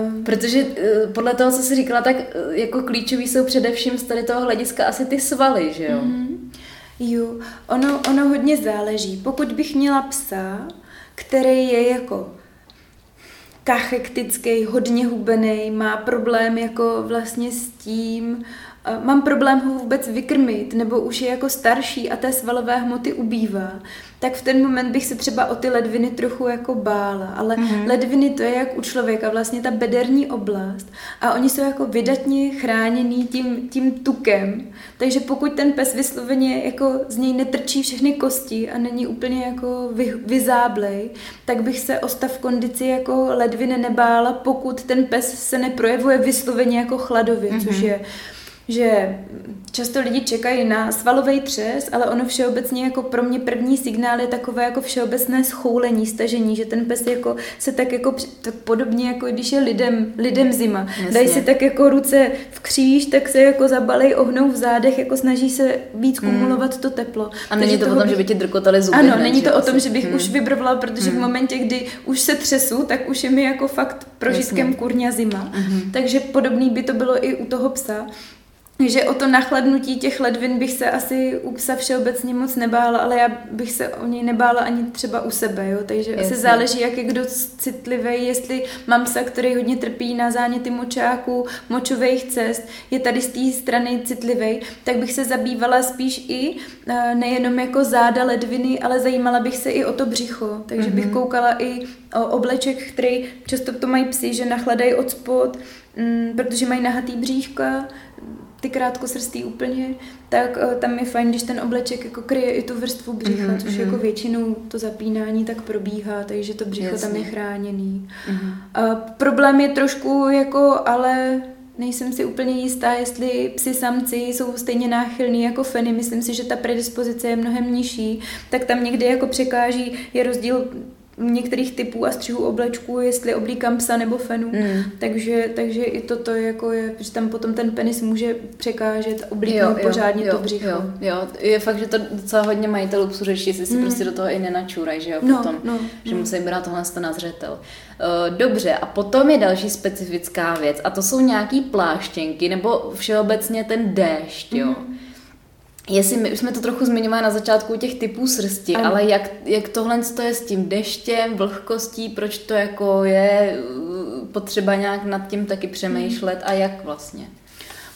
Um... Protože eh, podle toho, co jsi říkala, tak eh, jako klíčový jsou především z tady toho hlediska asi ty svaly, že jo? Mm-hmm. Jo, ono, ono hodně záleží. Pokud bych měla psa, který je jako kachektický, hodně hubený, má problém jako vlastně s tím, mám problém ho vůbec vykrmit, nebo už je jako starší a té svalové hmoty ubývá, tak v ten moment bych se třeba o ty ledviny trochu jako bála. Ale mm-hmm. ledviny to je jak u člověka, vlastně ta bederní oblast. A oni jsou jako vydatně chráněný tím, tím tukem. Takže pokud ten pes vysloveně jako z něj netrčí všechny kosti a není úplně jako vy, vyzáblej, tak bych se o stav kondici jako ledviny nebála, pokud ten pes se neprojevuje vysloveně jako chladově, mm-hmm. což je že často lidi čekají na svalový třes, ale ono všeobecně jako pro mě první signál je takové jako všeobecné schoulení, stažení, že ten pes jako se tak jako tak podobně jako když je lidem, lidem zima. Jasně. Dají si tak jako ruce v kříž, tak se jako zabalej, ohnou v zádech, jako snaží se víc hmm. kumulovat to teplo. A není to o tom, že by ti drkotali zuby. Ano, hned, není to o tom, že bych hmm. už vybrvala, protože hmm. v momentě, kdy už se třesu, tak už je mi jako fakt prožitkem kurňa zima. Hmm. Takže podobný by to bylo i u toho psa že o to nachladnutí těch ledvin bych se asi u psa všeobecně moc nebála, ale já bych se o něj nebála ani třeba u sebe, jo? takže Jasně. asi záleží, jak je kdo citlivý, jestli mám psa, který hodně trpí na záněty močáku, močových cest, je tady z té strany citlivý, tak bych se zabývala spíš i eh, nejenom jako záda ledviny, ale zajímala bych se i o to břicho, takže mm-hmm. bych mhm. koukala i o obleček, který často to mají psi, že nachladají od spod, mm, protože mají nahatý bříška, ty krátkosrstý úplně, tak uh, tam je fajn, když ten obleček jako kryje i tu vrstvu břicha, mm-hmm. což mhm. jako většinou to zapínání tak probíhá, takže to břicho Jasně. tam je chráněný. Mm-hmm. Uh, problém je trošku jako, ale nejsem si úplně jistá, jestli psi samci jsou stejně náchylní jako feny. Myslím si, že ta predispozice je mnohem nižší, tak tam někdy jako překáží, je rozdíl některých typů a střihů oblečků, jestli oblíkám psa nebo fenu. Mm. Takže, takže i toto jako je, že tam potom ten penis může překážet, oblíknout pořádně jo, to břicho. Jo, jo, je fakt, že to docela hodně majitelů psu řeší, jestli si mm. prostě do toho i nenačůrají, že jo, no, potom, no, že no. musí brát tohle na zřetel. Uh, dobře, a potom je další specifická věc a to jsou nějaký pláštěnky nebo všeobecně ten déšť, jo. Mm Jestli my už jsme to trochu zmiňovali na začátku těch typů srsti, ano. ale jak, jak tohle to je s tím deštěm, vlhkostí, proč to jako je uh, potřeba nějak nad tím taky přemýšlet a jak vlastně?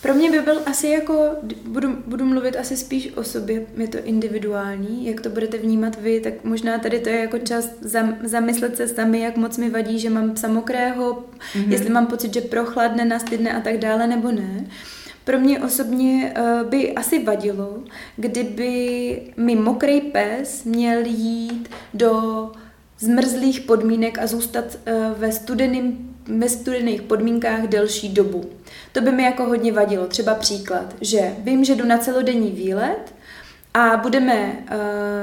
Pro mě by byl asi jako, budu, budu mluvit asi spíš o sobě, je to individuální, jak to budete vnímat vy, tak možná tady to je jako čas zam, zamyslet se sami, jak moc mi vadí, že mám psa mokrého, mm-hmm. jestli mám pocit, že prochladne, nastydne a tak dále, nebo ne. Pro mě osobně uh, by asi vadilo, kdyby mi mokrý pes měl jít do zmrzlých podmínek a zůstat uh, ve, studeným, ve studených podmínkách delší dobu. To by mi jako hodně vadilo. Třeba příklad, že vím, že jdu na celodenní výlet a budeme uh,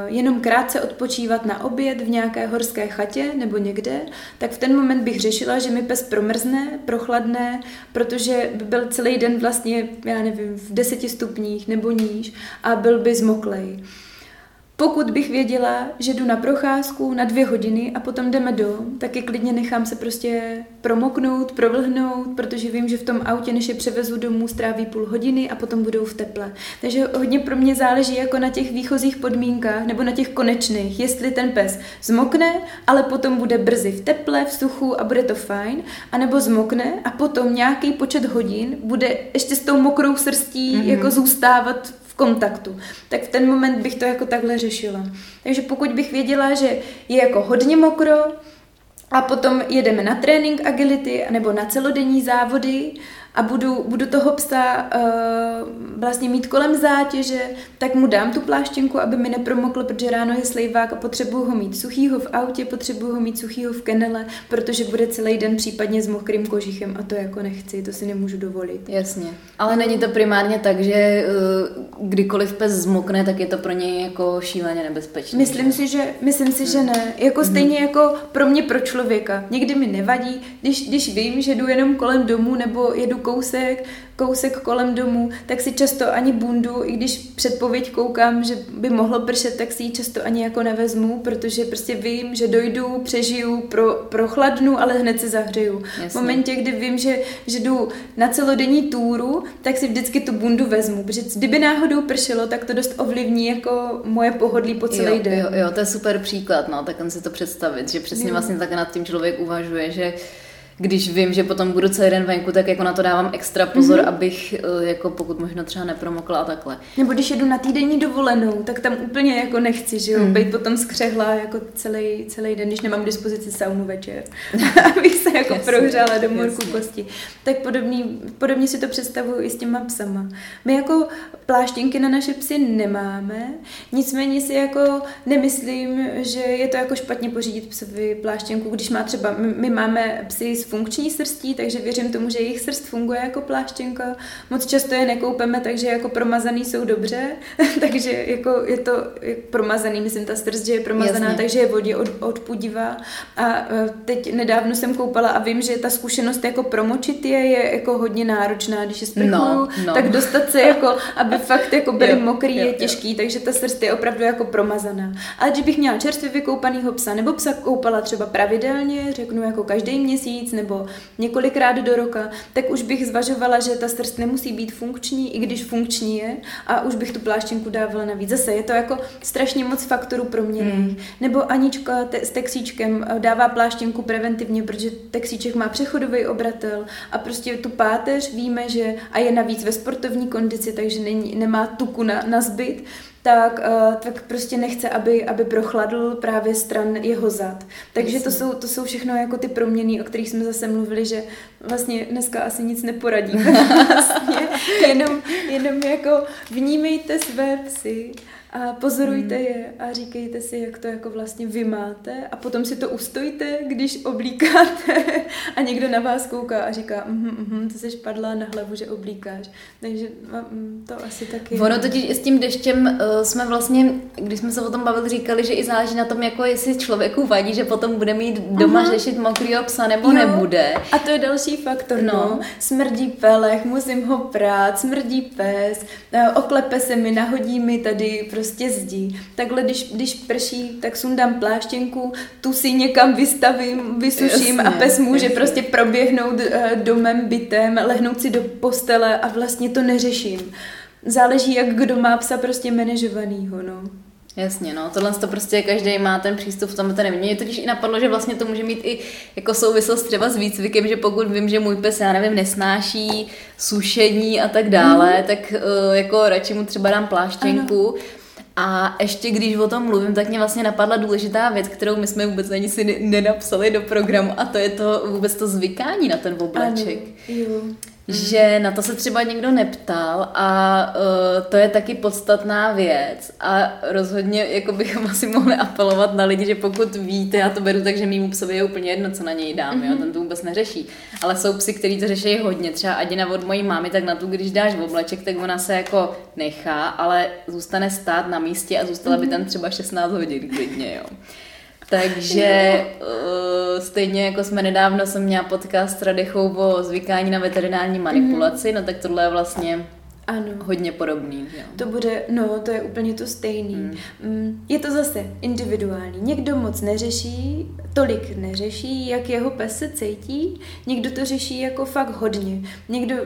jenom krátce odpočívat na oběd v nějaké horské chatě nebo někde, tak v ten moment bych řešila, že mi pes promrzne, prochladne, protože by byl celý den vlastně, já nevím, v deseti stupních nebo níž a byl by zmoklej. Pokud bych věděla, že jdu na procházku na dvě hodiny a potom jdeme dom, tak je klidně nechám se prostě promoknout, provlhnout, protože vím, že v tom autě, než je převezu domů, stráví půl hodiny a potom budou v teple. Takže hodně pro mě záleží jako na těch výchozích podmínkách nebo na těch konečných, jestli ten pes zmokne, ale potom bude brzy v teple, v suchu a bude to fajn, anebo zmokne a potom nějaký počet hodin bude ještě s tou mokrou srstí mm-hmm. jako zůstávat kontaktu, tak v ten moment bych to jako takhle řešila. Takže pokud bych věděla, že je jako hodně mokro a potom jedeme na trénink agility nebo na celodenní závody, a budu, budu toho psa uh, vlastně mít kolem zátěže, tak mu dám tu pláštěnku, aby mi nepromokl, protože ráno je slejvák a potřebuju ho mít suchýho v autě, potřebuju ho mít suchýho v kenele, protože bude celý den případně s mokrým kožichem a to jako nechci, to si nemůžu dovolit. Jasně. Ale není to primárně tak, že uh, kdykoliv pes zmokne, tak je to pro něj jako šíleně nebezpečné. Myslím si, že, myslím si, že ne. Jako mm. stejně jako pro mě, pro člověka. Někdy mi nevadí, když, když vím, že jdu jenom kolem domu nebo jedu kousek, kousek kolem domu, tak si často ani bundu, i když předpověď koukám, že by mohlo pršet, tak si ji často ani jako nevezmu, protože prostě vím, že dojdu, přežiju, pro, prochladnu, ale hned se zahřeju. Jasně. V momentě, kdy vím, že, že jdu na celodenní túru, tak si vždycky tu bundu vezmu, protože kdyby náhodou pršelo, tak to dost ovlivní jako moje pohodlí po celý jo, den. Jo, jo, to je super příklad, no, tak on si to představit, že přesně jo. vlastně tak nad tím člověk uvažuje, že když vím, že potom budu celý den venku, tak jako na to dávám extra pozor, mm-hmm. abych eh, jako pokud možno třeba nepromokla a takhle. Nebo když jedu na týdenní dovolenou, tak tam úplně jako nechci, že jo, mm. být potom skřehla jako celý, celý den, když nemám k dispozici saunu večer, *laughs* *laughs* abych se jako jasně, prohřála do morku kosti. Tak podobný, podobně si to představuju i s těma psama. My jako pláštěnky na naše psy nemáme, nicméně si jako nemyslím, že je to jako špatně pořídit psovi pláštěnku, když má třeba, my, my máme psy s funkční srstí, takže věřím tomu, že jejich srst funguje jako pláštěnka. Moc často je nekoupeme, takže jako promazaný jsou dobře, *laughs* takže jako je to promazaný, myslím ta srst, že je promazaná, Jasně. takže je vodě od, odpudivá. A e, teď nedávno jsem koupala a vím, že ta zkušenost jako promočit je, je jako hodně náročná, když je sprchuju, no, no. tak dostat se jako, aby *laughs* fakt jako byly jo, mokrý, jo, je těžký, jo. takže ta srst je opravdu jako promazaná. Ale když bych měla čerstvě vykoupanýho psa, nebo psa koupala třeba pravidelně, řeknu jako každý měsíc, nebo několikrát do roka, tak už bych zvažovala, že ta srst nemusí být funkční, i když funkční je, a už bych tu pláštěnku dávala navíc. Zase je to jako strašně moc faktorů proměných. Hmm. Nebo Anička te- s texíčkem eh, dává pláštěnku preventivně, protože texíček má přechodový obratel a prostě tu páteř víme, že a je navíc ve sportovní kondici, takže není, nemá tuku na, na zbyt, tak, uh, tak prostě nechce, aby, aby prochladl právě stran jeho zad. Takže to jsou, to jsou všechno jako ty proměny, o kterých jsme zase mluvili, že vlastně dneska asi nic neporadíme. *laughs* vlastně jenom, jenom jako vnímejte své psy a pozorujte hmm. je a říkejte si, jak to jako vlastně vy máte a potom si to ustojte, když oblíkáte *laughs* a někdo na vás kouká a říká, mhm, mhm, to jsi padla na hlavu, že oblíkáš. Takže mm, to asi taky... Ono totiž s tím deštěm uh, jsme vlastně, když jsme se o tom bavili, říkali, že i záleží na tom, jako jestli člověku vadí, že potom bude mít doma Aha. řešit mokrýho psa nebo jo. nebude. A to je další faktor, no. no. Smrdí pelech, musím ho prát, smrdí pes, uh, oklepe se mi, nahodí mi tady prostě prostě zdí. Takhle, když, když prší, tak sundám pláštěnku, tu si někam vystavím, vysuším jasně, a pes může jasně. prostě proběhnout eh, domem, bytem, lehnout si do postele a vlastně to neřeším. Záleží, jak kdo má psa prostě manažovanýho, no. Jasně, no, tohle to prostě každý má ten přístup v tom, to nevím. Mě totiž i napadlo, že vlastně to může mít i jako souvislost třeba s výcvikem, že pokud vím, že můj pes, já nevím, nesnáší sušení a tak dále, mm. tak uh, jako radši mu třeba dám pláštěnku. Ano a ještě když o tom mluvím, tak mě vlastně napadla důležitá věc, kterou my jsme vůbec ani si nenapsali do programu a to je to vůbec to zvykání na ten obleček. Ano, jo. Mhm. že na to se třeba někdo neptal a uh, to je taky podstatná věc a rozhodně jako bychom *laughs* asi mohli apelovat na lidi, že pokud víte, já to beru tak, že mýmu psovi je úplně jedno, co na něj dám, mm-hmm. jo, ten to vůbec neřeší, ale jsou psy, kteří to řeší hodně, třeba Adina od mojí mámy, tak na tu, když dáš v obleček, tak ona se jako nechá, ale zůstane stát na místě a zůstala mm-hmm. by tam třeba 16 hodin klidně, jo. Takže uh, stejně jako jsme nedávno jsem měla podcast s Radechou o zvykání na veterinární manipulaci, mm-hmm. no tak tohle je vlastně ano. Hodně podobný. Jo. To bude, no, to je úplně to stejný. Hmm. Je to zase individuální. Někdo moc neřeší, tolik neřeší, jak jeho pes se cítí, někdo to řeší jako fakt hodně. Někdo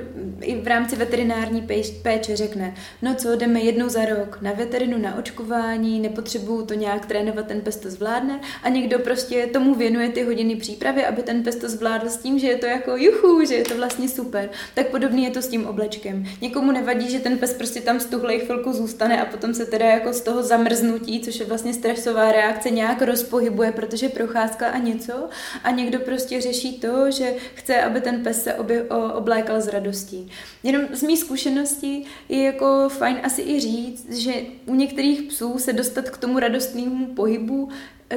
i v rámci veterinární péče řekne, no co, jdeme jednou za rok na veterinu, na očkování, nepotřebuju to nějak trénovat, ten pes to zvládne a někdo prostě tomu věnuje ty hodiny přípravy, aby ten pes to zvládl s tím, že je to jako juchu, že je to vlastně super. Tak podobně je to s tím oblečkem. Někomu nevadí vadí, že ten pes prostě tam stuhlej chvilku zůstane a potom se teda jako z toho zamrznutí, což je vlastně stresová reakce, nějak rozpohybuje, protože procházka a něco a někdo prostě řeší to, že chce, aby ten pes se obě, o, oblékal s radostí. Jenom z mých zkušeností je jako fajn asi i říct, že u některých psů se dostat k tomu radostnému pohybu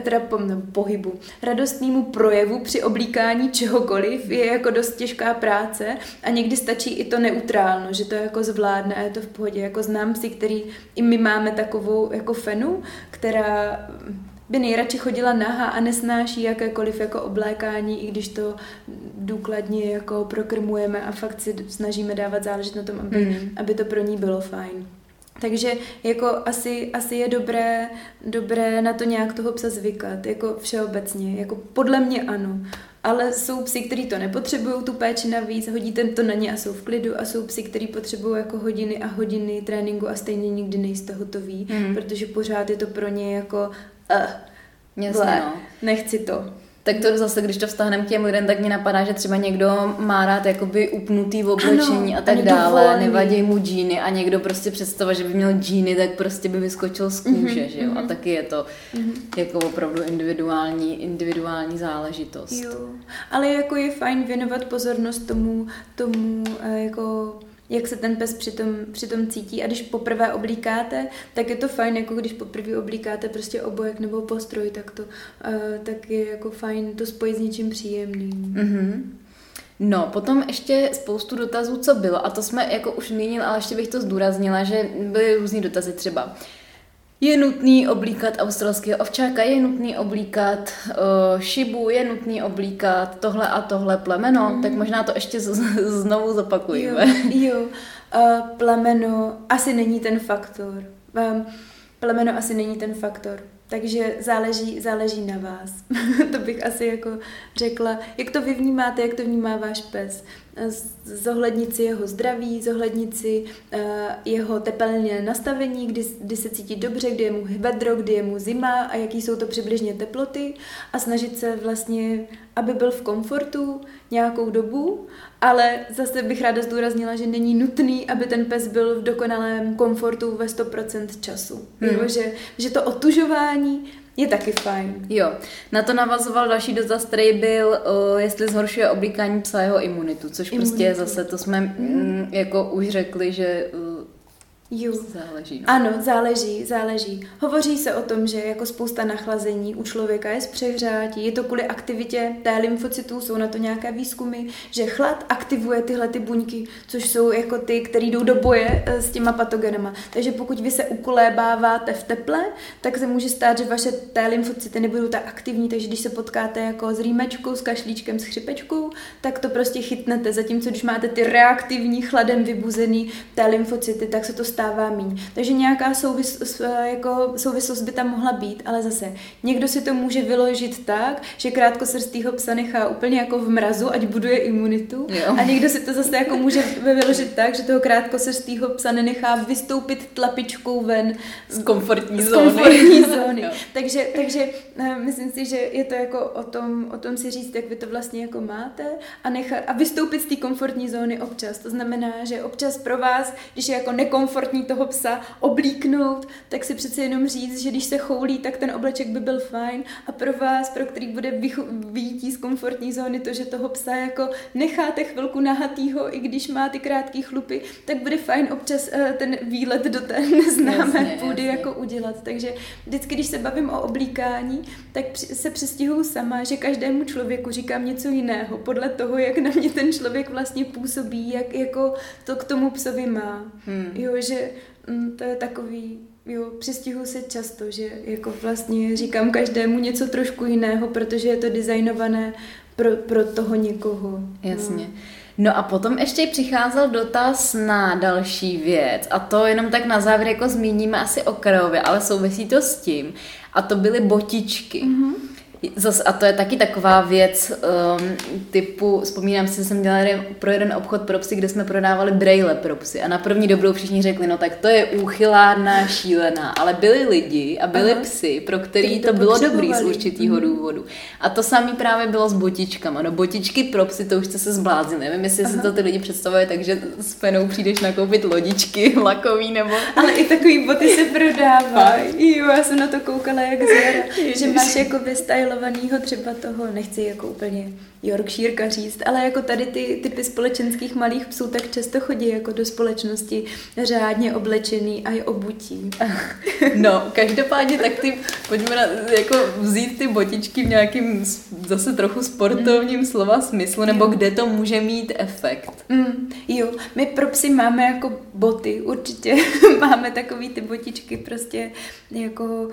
teda po, no, pohybu, radostnému projevu při oblíkání čehokoliv je jako dost těžká práce a někdy stačí i to neutrálno, že to jako zvládne a je to v pohodě. Jako znám si, který i my máme takovou jako fenu, která by nejradši chodila naha a nesnáší jakékoliv jako oblékání, i když to důkladně jako prokrmujeme a fakt si snažíme dávat záležet na tom, aby, mm. aby to pro ní bylo fajn. Takže jako asi, asi je dobré, dobré na to nějak toho psa zvykat, jako všeobecně, jako podle mě ano. Ale jsou psy, kteří to nepotřebují, tu péči navíc, hodíte to na ně a jsou v klidu a jsou psy, kteří potřebují jako hodiny a hodiny tréninku a stejně nikdy nejste hotoví, mm. protože pořád je to pro ně jako uh, Jasně, no. nechci to. Tak to zase, když to vztahneme k těm lidem, tak mě napadá, že třeba někdo má rád jakoby upnutý v oblečení ano, a tak dále, dovolený. nevadí mu džíny a někdo prostě představa, že by měl džíny, tak prostě by vyskočil z kůže, mm-hmm, že jo? Mm-hmm. A mhm. taky je to mm-hmm. jako opravdu individuální, individuální záležitost. Jo, ale jako je fajn věnovat pozornost tomu, tomu eh, jako jak se ten pes přitom, přitom cítí. A když poprvé oblíkáte, tak je to fajn, jako když poprvé oblíkáte prostě obojek nebo postroj, tak to uh, tak je jako fajn to spojit s něčím příjemným. Mm-hmm. No, potom ještě spoustu dotazů, co bylo, a to jsme jako už zmínili, ale ještě bych to zdůraznila, že byly různý dotazy třeba je nutný oblíkat australského ovčáka, je nutný oblíkat uh, šibu, je nutný oblíkat tohle a tohle plemeno, mm. tak možná to ještě z, z, znovu zopakujeme. Jo, jo. Uh, plemeno asi není ten faktor. Um, plemeno asi není ten faktor. Takže záleží, záleží na vás. *laughs* to bych asi jako řekla. Jak to vy vnímáte, jak to vnímá váš pes zohlednit si jeho zdraví, zohlednit si uh, jeho tepelné nastavení, kdy, kdy se cítí dobře, kdy je mu vedro, kdy je mu zima a jaký jsou to přibližně teploty a snažit se vlastně, aby byl v komfortu nějakou dobu, ale zase bych ráda zdůraznila, že není nutný, aby ten pes byl v dokonalém komfortu ve 100% času. Hmm. Že, že to otužování je taky fajn. Jo, na to navazoval další dotaz, který byl, uh, jestli zhoršuje oblíkání psa jeho imunitu, což imunitu. prostě zase to jsme mm, jako už řekli, že uh, Jo. Záleží. No. Ano, záleží, záleží. Hovoří se o tom, že jako spousta nachlazení u člověka je z přehřátí, je to kvůli aktivitě té lymfocytů, jsou na to nějaké výzkumy, že chlad aktivuje tyhle ty buňky, což jsou jako ty, které jdou do boje eh, s těma patogenama. Takže pokud vy se ukolébáváte v teple, tak se může stát, že vaše té lymfocyty nebudou tak aktivní, takže když se potkáte jako s rýmečkou, s kašlíčkem, s chřipečkou, tak to prostě chytnete. Zatímco když máte ty reaktivní chladem vybuzený té lymfocyty, tak se to stává stává míň. Takže nějaká souvis, jako souvislost by tam mohla být, ale zase někdo si to může vyložit tak, že krátkosrstýho psa nechá úplně jako v mrazu, ať buduje imunitu. Jo. A někdo si to zase jako může vyložit tak, že toho krátkosrstýho psa nenechá vystoupit tlapičkou ven z komfortní z zóny. Komfortní *laughs* zóny. takže, takže eh, myslím si, že je to jako o tom, o tom si říct, jak vy to vlastně jako máte a, nechat, a vystoupit z té komfortní zóny občas. To znamená, že občas pro vás, když je jako nekomfortní komfortní toho psa oblíknout, tak si přece jenom říct, že když se choulí, tak ten obleček by byl fajn a pro vás, pro který bude výjítí z komfortní zóny, to, že toho psa jako necháte chvilku nahatýho, i když má ty krátké chlupy, tak bude fajn občas uh, ten výlet do té *laughs* neznámé jasně, půdy jasně. jako udělat. Takže vždycky, když se bavím o oblíkání, tak se přestihuju sama, že každému člověku říkám něco jiného, podle toho, jak na mě ten člověk vlastně působí, jak jako to k tomu psovi má. Hmm. Jo, že mm, to je takový, jo, přistihu se často, že jako vlastně říkám každému něco trošku jiného, protože je to designované pro, pro toho někoho. Jasně. No. No a potom ještě přicházel dotaz na další věc a to jenom tak na závěr jako zmíníme asi okrajově, ale souvisí to s tím a to byly botičky. Mm-hmm. Zas, a to je taky taková věc um, typu, vzpomínám si, že jsem dělala pro jeden obchod pro psy, kde jsme prodávali braille pro psy a na první dobrou všichni řekli, no tak to je úchylárná, šílená, ale byli lidi a byli Aha. psy, pro který to, to bylo dobrý z určitého mm. důvodu. A to samé právě bylo s botičkama. No botičky pro psy, to už jste se zbláznili. Nevím, jestli Aha. si to ty lidi představuje, takže s penou přijdeš nakoupit lodičky *laughs* lakový nebo... Ale i takový boty se prodávají. *laughs* Jo, já jsem na to koukala jak zjara, že máš jako vystylovanýho třeba toho, nechci jako úplně Yorkshireka říct, ale jako tady ty typy společenských malých psů tak často chodí jako do společnosti řádně oblečený a je obutí. *laughs* No, každopádně tak ty, pojďme na, jako vzít ty botičky v nějakým zase trochu sportovním mm. slova smyslu, nebo jo. kde to může mít efekt. Mm, jo, my pro psy máme jako boty, určitě *laughs* máme takový ty botičky prostě jako uh,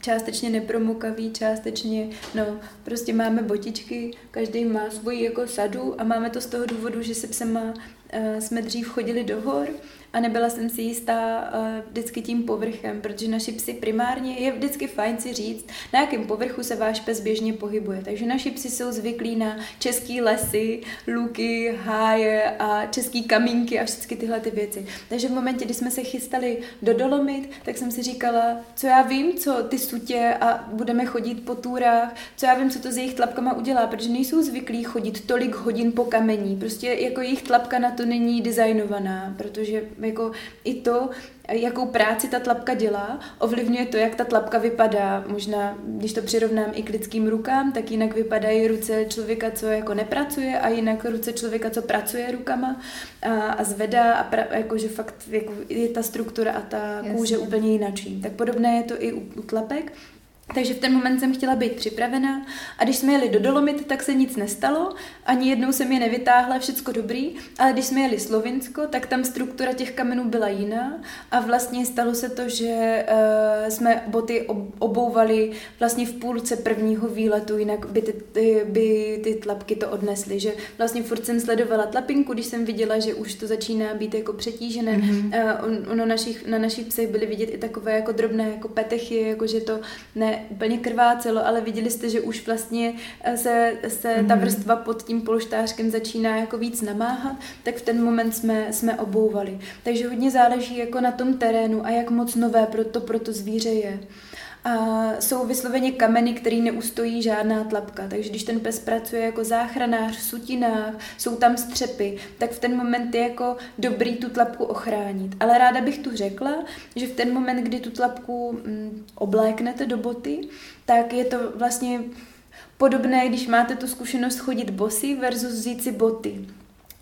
částečně nepromokavý, částečně, no, prostě máme botičky, každý má svoji jako sadu a máme to z toho důvodu, že se psema uh, jsme dřív chodili do hor a nebyla jsem si jistá uh, vždycky tím povrchem, protože naši psy primárně je vždycky fajn si říct, na jakém povrchu se váš pes běžně pohybuje. Takže naši psy jsou zvyklí na český lesy, luky, háje a český kamínky a všechny tyhle ty věci. Takže v momentě, kdy jsme se chystali do Dolomit, tak jsem si říkala, co já vím, co ty sutě a budeme chodit po túrách, co já vím, co to s jejich tlapkama udělá, protože nejsou zvyklí chodit tolik hodin po kamení. Prostě jako jejich tlapka na to není designovaná, protože jako i to, jakou práci ta tlapka dělá, ovlivňuje to, jak ta tlapka vypadá. Možná, když to přirovnám i k lidským rukám, tak jinak vypadají ruce člověka, co jako nepracuje a jinak ruce člověka, co pracuje rukama a, a zvedá a pra, jakože fakt jako je ta struktura a ta Jasně. kůže úplně jinačí. Tak podobné je to i u, u tlapek. Takže v ten moment jsem chtěla být připravená a když jsme jeli do Dolomit, tak se nic nestalo, ani jednou jsem je nevytáhla, všecko dobrý, ale když jsme jeli Slovinsko, tak tam struktura těch kamenů byla jiná a vlastně stalo se to, že uh, jsme boty obouvali vlastně v půlce prvního výletu, jinak by ty, ty, by ty tlapky to odnesly, že vlastně furt jsem sledovala tlapinku, když jsem viděla, že už to začíná být jako přetížené. Mm-hmm. Uh, on, ono našich, na našich psech byly vidět i takové jako drobné jako petechy, jako že to ne, úplně krvácelo, ale viděli jste, že už vlastně eh, se, se mm-hmm. ta mhm. vrstva pod tím polštářkem začíná jako víc namáhat, tak v ten moment jsme, jsme obouvali. Takže hodně záleží jako na tom terénu a jak moc nové pro to, pro to zvíře je. A jsou vysloveně kameny, který neustojí žádná tlapka. Takže když ten pes pracuje jako záchranář v sutinách, jsou tam střepy, tak v ten moment je jako dobrý tu tlapku ochránit. Ale ráda bych tu řekla, že v ten moment, kdy tu tlapku mm, obléknete do boty, tak je to vlastně podobné, když máte tu zkušenost chodit bosy versus vzít si boty.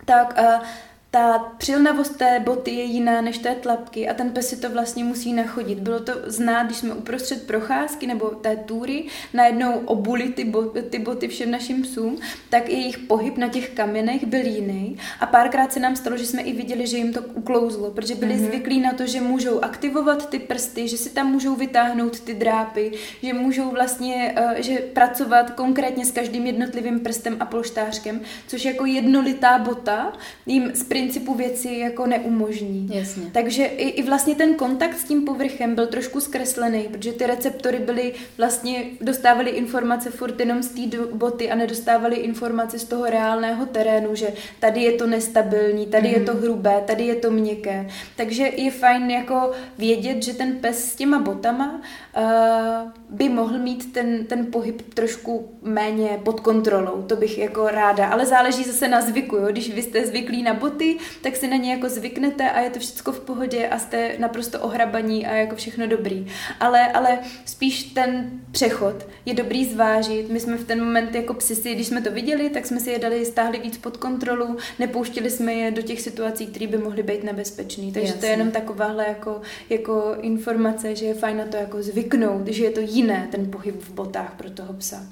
Tak uh, ta přilnavost té boty je jiná než té tlapky a ten pes si to vlastně musí nachodit. Bylo to znát, když jsme uprostřed procházky nebo té túry najednou obuli ty, boty, ty boty všem našim psům, tak i jejich pohyb na těch kamenech byl jiný. A párkrát se nám stalo, že jsme i viděli, že jim to uklouzlo, protože byli mm-hmm. zvyklí na to, že můžou aktivovat ty prsty, že si tam můžou vytáhnout ty drápy, že můžou vlastně uh, že pracovat konkrétně s každým jednotlivým prstem a polštářkem, což jako jednolitá bota jim sprint principu věci jako neumožní. Jasně. Takže i, i vlastně ten kontakt s tím povrchem byl trošku zkreslený, protože ty receptory byly vlastně, dostávali informace furt jenom z té boty a nedostávali informace z toho reálného terénu, že tady je to nestabilní, tady mm. je to mhm. hrubé, tady je to měkké. Takže je fajn jako vědět, že ten pes s těma botama uh, by mohl mít ten, ten pohyb trošku méně pod kontrolou. To bych jako ráda, ale záleží zase na zvyku, jo? když vy jste zvyklí na boty, tak si na ně jako zvyknete a je to všechno v pohodě a jste naprosto ohrabaní a jako všechno dobrý. Ale, ale spíš ten přechod je dobrý zvážit. My jsme v ten moment jako psi, když jsme to viděli, tak jsme si je dali, stáhli víc pod kontrolu, nepouštili jsme je do těch situací, které by mohly být nebezpečné. Takže Jasně. to je jenom takováhle jako, jako informace, že je fajn na to jako zvyknout, že je to jiné ten pohyb v botách pro toho psa.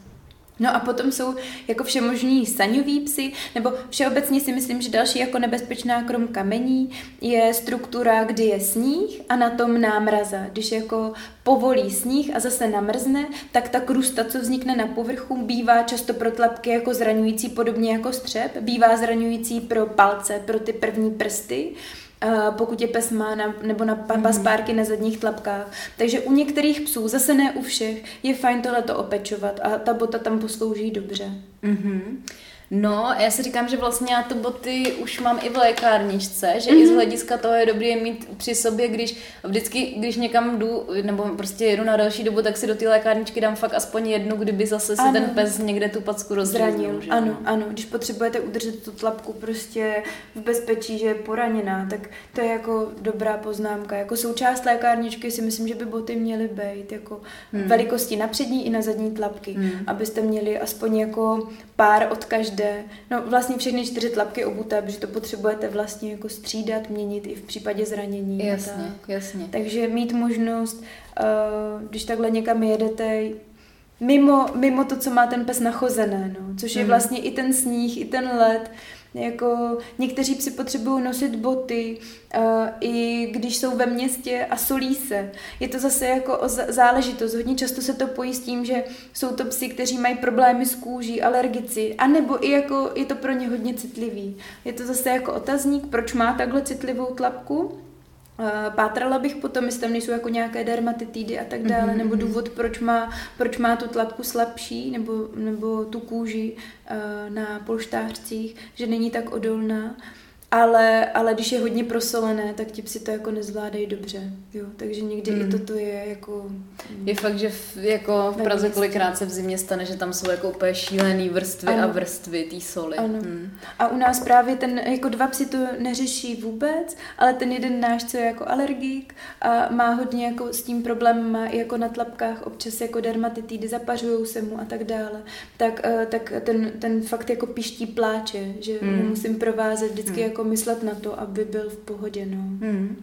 No a potom jsou jako všemožní saňoví psy, nebo všeobecně si myslím, že další jako nebezpečná krom kamení je struktura, kdy je sníh a na tom námraza. Když jako povolí sníh a zase namrzne, tak ta krusta, co vznikne na povrchu, bývá často pro tlapky jako zraňující, podobně jako střep, bývá zraňující pro palce, pro ty první prsty pokud je pes má na, nebo na paspárky na zadních tlapkách. Takže u některých psů, zase ne u všech, je fajn tohleto opečovat a ta bota tam poslouží dobře. Mm-hmm. No, já si říkám, že vlastně já ty boty už mám i v lékárničce, že mm-hmm. i z mhm. hlediska toho je dobré je mít při sobě, když vždycky, když někam jdu, nebo prostě jedu na další dobu, tak si do té lékárničky dám fakt aspoň jednu, kdyby zase si ano. ten pes někde tu packu rozřeznil. Ano, ano, když potřebujete udržet tu tlapku prostě v bezpečí, že je poraněná, tak to je jako dobrá poznámka. Jako součást lékárničky si myslím, že by boty měly být jako hmm. velikosti na přední i na zadní tlapky, hmm. abyste měli aspoň jako pár od každé jde. No vlastně všechny čtyři tlapky obuté, protože to potřebujete vlastně jako střídat, měnit i v případě zranění. Jasně, tak. jasně. Takže mít možnost, uh, když takhle někam jedete, mimo, mimo to, co má ten pes nachozené, no, což je mm. vlastně i ten sníh, i ten led, jako někteří psi potřebují nosit boty, uh, i když jsou ve městě a solí se. Je to zase jako o záležitost. Hodně často se to pojí s tím, že jsou to psy, kteří mají problémy s kůží, alergici, a nebo i jako je to pro ně hodně citlivý. Je to zase jako otazník, proč má takhle citlivou tlapku, Pátrala bych potom, jestli tam nejsou jako nějaké dermatitidy a tak dále, mm-hmm. nebo mhm. důvod, proč má, proč má tu tlapku slabší, nebo, nebo tu kůži uh, na polštářcích, že není tak odolná ale, ale když je hodně prosolené, tak ti psi to jako nezvládají dobře, jo, takže někdy mm. i hmm. toto je jako... Je fakt, že v, jako v Praze kolikrát se v zimě stane, že tam jsou jako úplně šílený vrstvy ano. a vrstvy té soli. Ano. Mm. A u nás právě ten, jako dva psi to neřeší vůbec, ale ten jeden náš, co je jako alergik a má hodně jako s tím problém, má i jako na tlapkách občas jako dermatitidy, zapařují se mu a tak dále, tak, eh, tak ten, ten fakt jako piští pláče, že mm. musím provázet vždycky mm. jako jako myslet na to, aby byl v pohodě, no. Hmm.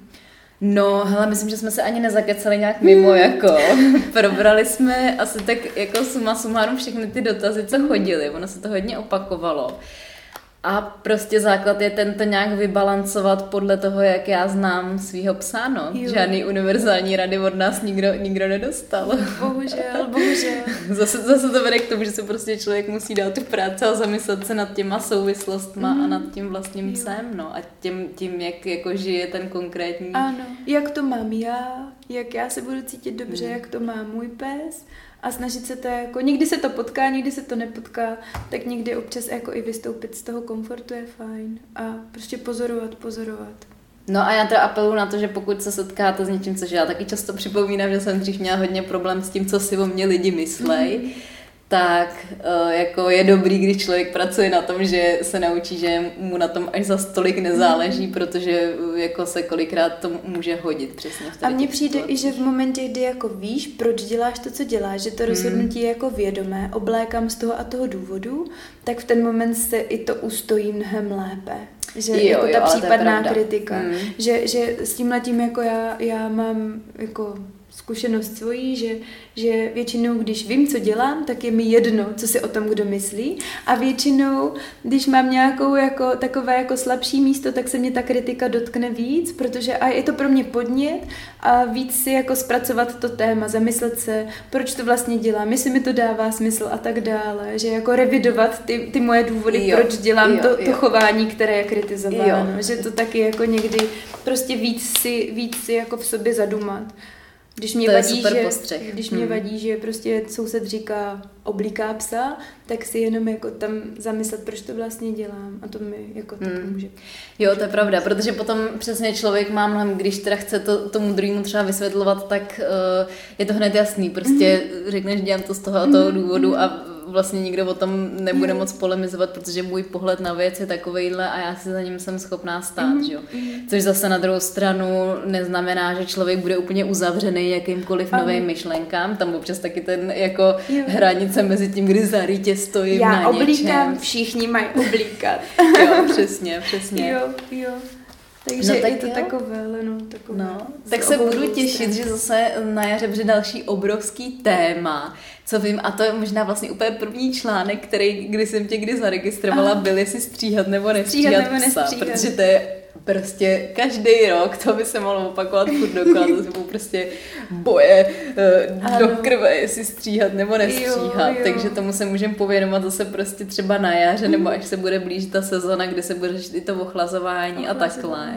No, hele, myslím, že jsme se ani nezakecali nějak mimo, hmm. jako. *laughs* Probrali jsme asi tak jako suma sumárum všechny ty dotazy, co chodily. Ono se to hodně opakovalo. A prostě základ je tento nějak vybalancovat podle toho, jak já znám svého psa, no. Jo. Žádný univerzální rady od nás nikdo, nikdo nedostal. Bohužel, bohužel. *laughs* Zase, zase to vede k tomu, že se prostě člověk musí dát tu práci a zamyslet se nad těma souvislostma mm. a mhm. nad tím vlastním jo. psem, no. A tím, tím, jak jako žije ten konkrétní... Ano, jak to mám já, jak já se budu cítit dobře, mm. jak to má můj pes a snažit se to jako, někdy se to potká, někdy se to nepotká, tak někdy občas jako i vystoupit z toho komfortu je fajn a prostě pozorovat, pozorovat. No a já teda apeluji na to, že pokud se setkáte s něčím, což já taky často připomínám, že jsem dřív měla hodně problém s tím, co si o mě lidi myslej, mm-hmm tak uh, jako je dobrý, když člověk pracuje na tom, že se naučí, že mu na tom až za stolik nezáleží, mm. protože eh, jako se kolikrát to může hodit přesně v A mně přijde i, že v momentě, kdy jako víš, proč děláš to, co děláš, že to mhm. rozhodnutí je jako vědomé, oblékám z toho a toho důvodu, tak v ten moment se i to ustojí mnohem lépe. Že jo, jako ta jo, případná kritika. Mm. Že, že s tím letím jako já, já mám jako zkušenost svojí, že, že většinou, když vím, co dělám, tak je mi jedno, co si o tom kdo myslí. A většinou, když mám nějakou jako, takové jako slabší místo, tak se mě ta kritika dotkne víc, protože a je to pro mě podnět a víc si jako zpracovat to téma, zamyslet se, proč to vlastně dělám, jestli mi to dává smysl a tak dále, že jako revidovat ty, ty moje důvody, jo, proč dělám jo, to, to jo. chování, které je kritizováno, jo. že to taky jako někdy prostě víc si, víc si jako v sobě zadumat. Když mě to vadí, super že, postřeh. Když mě hmm. vadí, že prostě soused říká oblíká psa, tak si jenom jako tam zamyslet, proč to vlastně dělám a to mi jako hmm. tak může. Jo, to je pravda, protože potom přesně člověk má mnohem, když teda chce to tomu druhému třeba vysvětlovat, tak uh, je to hned jasný, prostě hmm. řekneš, dělám to z toho a toho hmm. důvodu a vlastně nikdo o tom nebude moc polemizovat, protože můj pohled na věc je takovejhle a já si za ním jsem schopná stát, mm. že jo. Což zase na druhou stranu neznamená, že člověk bude úplně uzavřený jakýmkoliv novým myšlenkám. Tam občas taky ten jako jo. hranice mezi tím, kdy zarytě stojím já na oblíkám, něčem. všichni mají oblíkat. *laughs* jo, přesně, přesně. Jo, jo. Takže no, tak je to jo. takové, no, takové. No, tak se budu těšit, že zase na jaře bude další obrovský téma, co vím, a to je možná vlastně úplně první článek, který, kdy jsem tě kdy zaregistrovala, byl jestli stříhat nebo nestříhat, stříhat nebo psa, nestříhat. protože to je prostě každý rok, to by se mohlo opakovat furt dokola, to jsou prostě boje uh, do krve, jestli stříhat nebo nestříhat, jo, jo. takže tomu se můžeme pověnovat zase prostě třeba na jaře, nebo až se bude blížit ta sezona, kdy se bude řešit i to ochlazování a takhle.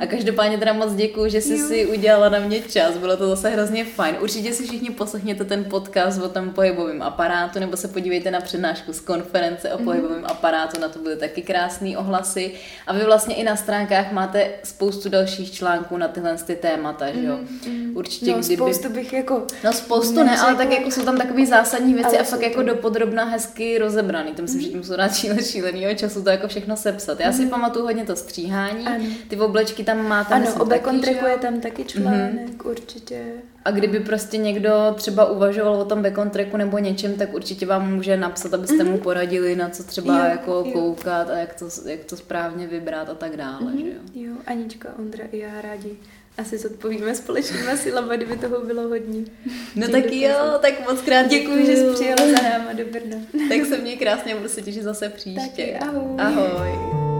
A každopádně teda moc děkuji, že jsi jo. si udělala na mě čas, bylo to zase hrozně fajn. Určitě si všichni poslechněte ten podcast o tom pohybovém aparátu, nebo se podívejte na přednášku z konference o mm. pohybovém aparátu, na to bude taky krásný ohlasy. A vy vlastně i na stránkách máte spoustu dalších článků na tyhle ty témata, že jo? Mm. Určitě, no, kdyby... spoustu bych jako... No spoustu ne, ale tak jako jsou tam takové zásadní věci a fakt jako dopodrobna hezky rozebraný. To myslím, mm. že tím jsou dát šílenýho času to jako všechno sepsat. Já si mm. pamatuju hodně to stříhání, ano. ty oblečky tam máte. Ano, o Bekontreku je tam taky článek, mm. určitě. A kdyby prostě někdo třeba uvažoval o tom bacon tracku nebo něčem, tak určitě vám může napsat, abyste mm-hmm. mu poradili, na co třeba jo, jako jo. koukat a jak to, jak to správně vybrat a tak dále, mm-hmm. že jo? Jo, Anička, Ondra i já rádi asi zodpovíme společnýma silama, kdyby toho bylo hodně. No tak jo, tak moc krát děkuji, že jsi přijela za náma do Brna. tak se mě krásně budu se těšit zase příště. Taky, ahoj. Ahoj.